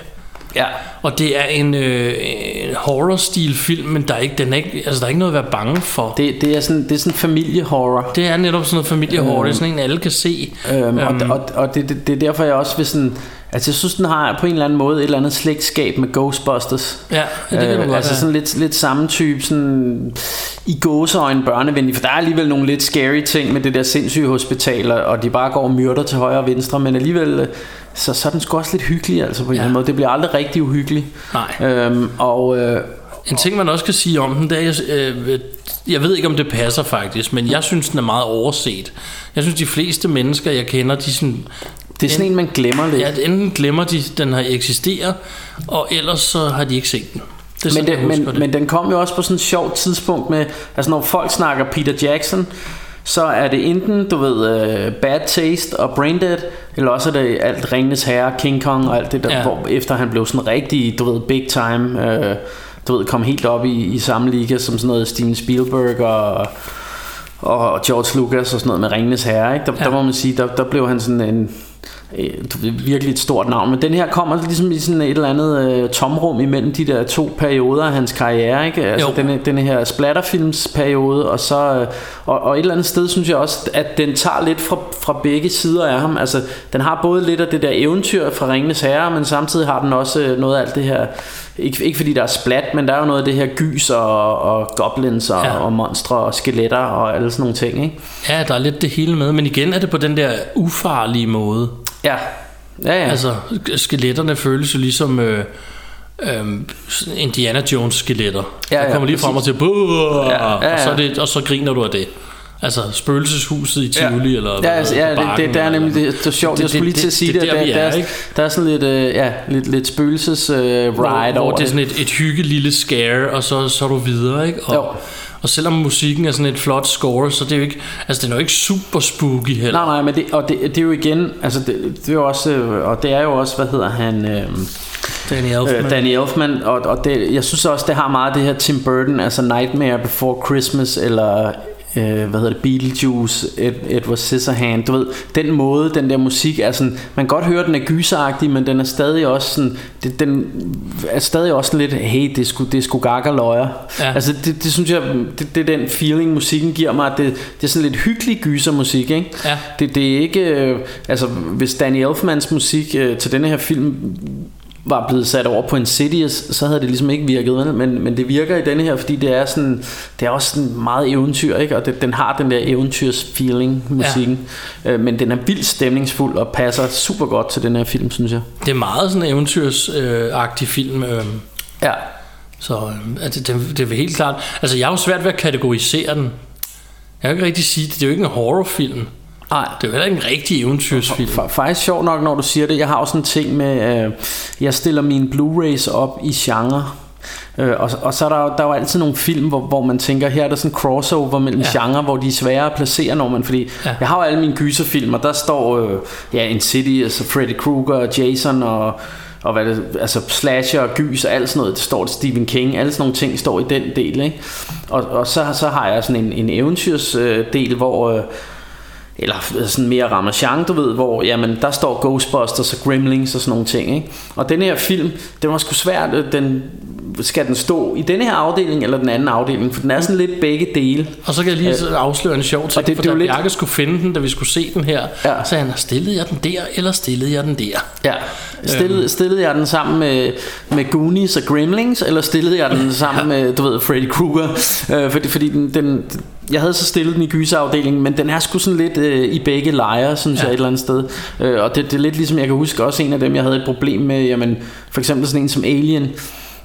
Ja. Og det er en, øh, en horror-stil film, men der er ikke, den er ikke, altså der er ikke noget at være bange for. Det, det, er sådan, det er sådan familiehorror. Det er netop sådan noget familiehorror, det er sådan en, alle kan se. Øhm, og, Øhm. og, og det, det, det er derfor jeg også vil sådan Altså jeg synes den har på en eller anden måde Et eller andet slægtskab med Ghostbusters Ja, det kan godt Altså sådan lidt, lidt samme type sådan, I gåseøjne børnevenlig For der er alligevel nogle lidt scary ting Med det der sindssyge hospital Og de bare går og myrder til højre og venstre Men alligevel øh, så, så er den sgu også lidt hyggelig altså på en ja. eller anden måde Det bliver aldrig rigtig uhyggeligt Nej. øhm, Og øh, En ting man også kan sige om den, det er, jeg, øh, jeg ved ikke om det passer faktisk, men jeg synes den er meget overset. Jeg synes de fleste mennesker jeg kender, de sådan, det er sådan en man glemmer lidt ja, enten glemmer de den har eksisterer, og ellers så har de ikke set den. Det men, sådan, husker men, det. men den kom jo også på sådan et sjovt tidspunkt med, altså når folk snakker Peter Jackson, så er det enten, du ved, uh, Bad Taste og Braindead, eller også er det alt Ringenes Herre, King Kong og alt det der, Ja. hvor efter han blev sådan rigtig, du ved, big time, uh, du ved, kom helt op i, i samme liga som sådan noget Steven Spielberg og, og George Lucas og sådan noget med Ringenes Herre, ikke? Der, ja. der må man sige, der, der blev han sådan en, du ved, virkelig et stort navn. Men den her kommer ligesom i sådan et eller andet øh, tomrum imellem de der to perioder af hans karriere. Ikke? Altså Jo. denne, denne her splatterfilmsperiode, og så øh, og, og et eller andet sted synes jeg også, at den tager lidt fra, fra begge sider af ham. Altså den har både lidt af det der eventyr fra Ringenes Herre, men samtidig har den også øh, noget af alt det her, ikke, ikke fordi der er splat, men der er jo noget af det her gys og, og goblins og, ja. og monstre og skeletter og alle sådan nogle ting. Ikke? Ja, der er lidt det hele med, men igen er det på den der ufarlige måde. Ja. Ja, ja. Altså, skeletterne føles jo ligesom øh, øh, Indiana Jones skeletter. Ja, der ja, kommer lige frem og til, Ja, ja, ja. Og, så er det, og så griner du af det. Altså spøgelseshuset i Tivoli ja. eller Ja, altså, ja det, det, det er nemlig det, det er sjovt. Det- jeg skulle lige til at sige det- det. det er der, der, er, der, ikke? der er sådan lidt, øh, ja, lidt, lidt spøgelses øh, ride hvor, over hvor det er sådan et, et hygge lille scare, og så, så er du videre, ikke? Og, Jo. Og selvom musikken er sådan et flot score, så det er jo ikke, altså den er jo ikke super spooky heller. Nej, nej, men det, og det, det er jo igen, altså det, det er jo også, øh, og det er jo også, hvad hedder han, øh, Danny Elfman. øh, Danny Elfman, og, og det, jeg synes også, det har meget af det her Tim Burton, altså Nightmare Before Christmas, eller øh, hvad hedder det, Beetlejuice, Ed, Edward Scissorhand, du ved, den måde, den der musik er sådan, man kan godt høre, den er gyseragtig, men den er stadig også sådan, det, den er stadig også sådan lidt, hey, det er sgu, det er sgu gakker løjer. Ja. Altså, det, det synes jeg, det, det er den feeling, musikken giver mig, det, det er sådan lidt hyggelig gysermusik, ikke? Ja. Det, det er ikke, øh, altså, hvis Danny Elfmans musik øh, til denne her film var blevet sat over på Insidious, så havde det ligesom ikke virket, vel? Men, men det virker i denne her, fordi det er sådan, det er også sådan meget eventyr, ikke? Og det, den har den der eventyrs feeling, musikken. Ja. Øh, men den er vildt stemningsfuld og passer super godt til den her film, synes jeg. Det er meget sådan en eventyrsagtig film. Øh, Ja. så øh, altså, det, det er helt klart. Altså, jeg har jo svært ved at kategorisere den. Jeg kan ikke rigtig sige det. Det er jo ikke en horrorfilm. Nej. Det er jo heller ikke en rigtig eventyrsfilm. Fa- faktisk sjovt nok, når du siger det. Jeg har også sådan en ting med, øh, jeg stiller mine Blu-rays op i genre. Øh, og, og så er der, der er jo altid nogle film, hvor, hvor man tænker, her er der sådan en crossover mellem Ja. genre, hvor de er svære at placere, når man, fordi Ja. jeg har jo alle mine gyserfilm, og der står øh, ja, Insidious og Freddy Krueger Jason og og hvad det, altså slasher og gys og alt sådan noget, det står til Stephen King, alle sådan nogle ting står i den del, ikke? Og, og så, så har jeg sådan en, en eventyrs øh, del, hvor øh, eller sådan mere Ramachan, du ved, hvor jamen, der står Ghostbusters og Gremlings og sådan nogle ting. Ikke? Og den her film, den var sgu svært, øh, den skal den stå i denne her afdeling eller den anden afdeling, for den er sådan lidt begge dele. Og så kan jeg lige Øh, afsløre en sjov ting, og det- for det da lidt- Bjarke skulle finde den, da vi skulle se den her, Ja. så han, stillede jeg den der, eller stillede jeg den der? Ja. Stillede, stillede jeg den sammen med, med Goonies og Gremlings, eller stillede jeg den sammen med, du ved, Freddy Krueger? Øh, fordi fordi den, den, jeg havde så stillet den i gyserafdelingen, men den er sgu sådan lidt øh, i begge lejre, synes ja. jeg et eller andet sted. Øh, og det, det er lidt ligesom, jeg kan huske også en af dem, jeg havde et problem med, jamen, for eksempel sådan en som Alien.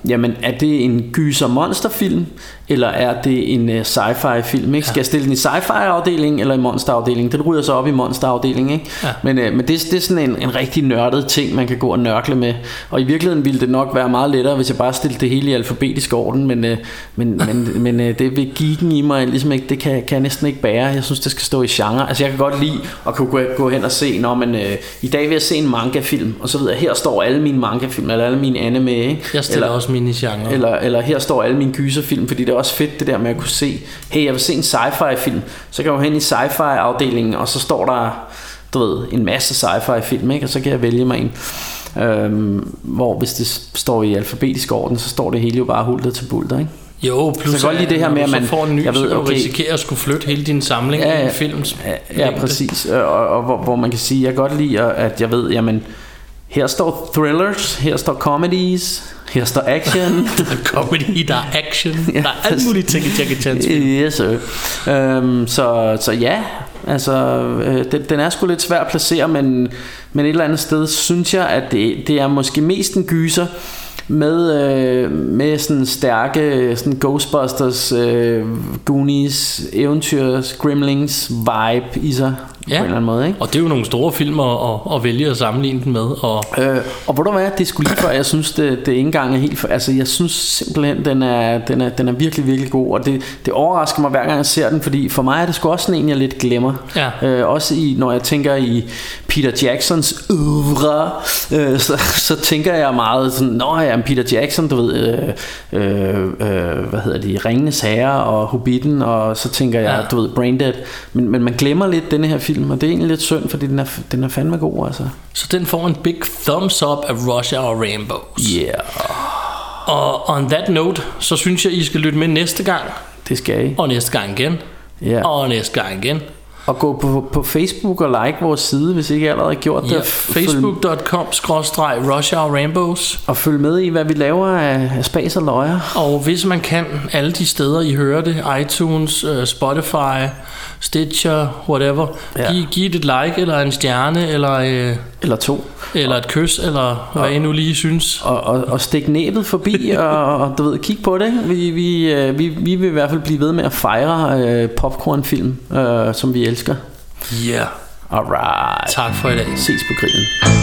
Jamen, er det en gyser monsterfilm, eller er det en uh, sci-fi film? Ikke? Skal jeg stille den i sci-fi afdelingen eller i monsterafdelingen? Den ryger så op i monsterafdelingen, ikke? Ja. Men, øh, men det, det er sådan en, en rigtig nørdet ting, man kan gå og nørkle med. Og i virkeligheden ville det nok være meget lettere, hvis jeg bare stillede det hele i alfabetisk orden. Men, øh, men, men, men øh, det ved geeken i mig, ligesom ikke, det kan, kan jeg næsten ikke bære. Jeg synes, det skal stå i genre. Altså jeg kan godt lide at kunne gå, gå hen og se, når man øh, i dag vil jeg se en manga-film, og så ved jeg, her står alle mine manga-film, eller alle mine anime, ikke? Jeg stiller eller, også mini-genre. eller, eller her står alle mine gyserfilm, fordi det er også fedt det der med at kunne se, hey, jeg vil se en sci-fi film, så kan jeg jo hen i sci-fi afdelingen, og så står der, du ved, en masse sci-fi film, ikke? og så kan jeg vælge mig en. Øhm, hvor hvis det står i alfabetisk orden, så står det hele jo bare hulter til bulter, ikke? Jo, plus Så godt lide det her når med, at man- får en ny, jeg ved, okay. risikere at skulle flytte hele din samling Ja, i ja. en films Ja, ja præcis. Øh, Og, og hvor, hvor man kan sige, jeg godt lide, at jeg ved, jamen, her står thrillers, her står comedies, her står action. comedy, der er action, Ja, der er alt muligt ting Jackie Chan's film. Yes, sir. Øhm, så, så ja, altså, øh, den, den er sgu lidt svær at placere, men, men et eller andet sted synes jeg, at det, det er måske mest en gyser med, øh, med sådan stærke sådan Ghostbusters, øh, Goonies, eventyrs, Gremlings vibe i sig Ja. på en eller anden måde, ikke? Og det er jo nogle store film at, at, vælge at sammenligne den med. Og Øh, og ved du hvad, det skulle lige før, jeg synes, det, det ikke engang er helt for, Altså, jeg synes simpelthen, den er, den er, den er virkelig, virkelig god. Og det, det overrasker mig hver gang, jeg ser den, fordi for mig er det sgu også sådan en, jeg lidt glemmer. Ja. Øh, også i, når jeg tænker i Peter Jacksons oeuvre, øh, så, så tænker jeg meget sådan, Nå ja, Peter Jackson, du ved, øh, øh, øh, hvad hedder de, Ringenes Herre og Hobbiten, og så tænker jeg, Ja. du ved, Braindead. Men, men man glemmer lidt denne her film, og det er egentlig lidt synd, fordi den er, den er fandme god, altså. så den får en big thumbs up af Russia og Rainbows. Yeah. Og on that note, så synes jeg, I skal lytte med næste gang, Det skal I. og næste gang igen, Ja. og næste gang igen. Og gå på, på Facebook og like vores side, hvis I ikke allerede har gjort det. Ja, facebook.com Russia og Rainbows. Og følg med i, hvad vi laver af, af spas og løjer. Og hvis man kan, alle de steder I hører det, iTunes, øh, Spotify, Stitcher, whatever, Ja. giv, giv det et like, eller en stjerne, eller, øh, Eller to. eller et kys, eller hvad I nu lige synes. Og, og, og stik næbet forbi, og, og du ved, kig på det. Vi, vi, øh, vi, vi vil i hvert fald blive ved med at fejre øh, popcornfilm, øh, som vi elsker. Ja, yeah. Alright. tak for i dag. Ses på grillen.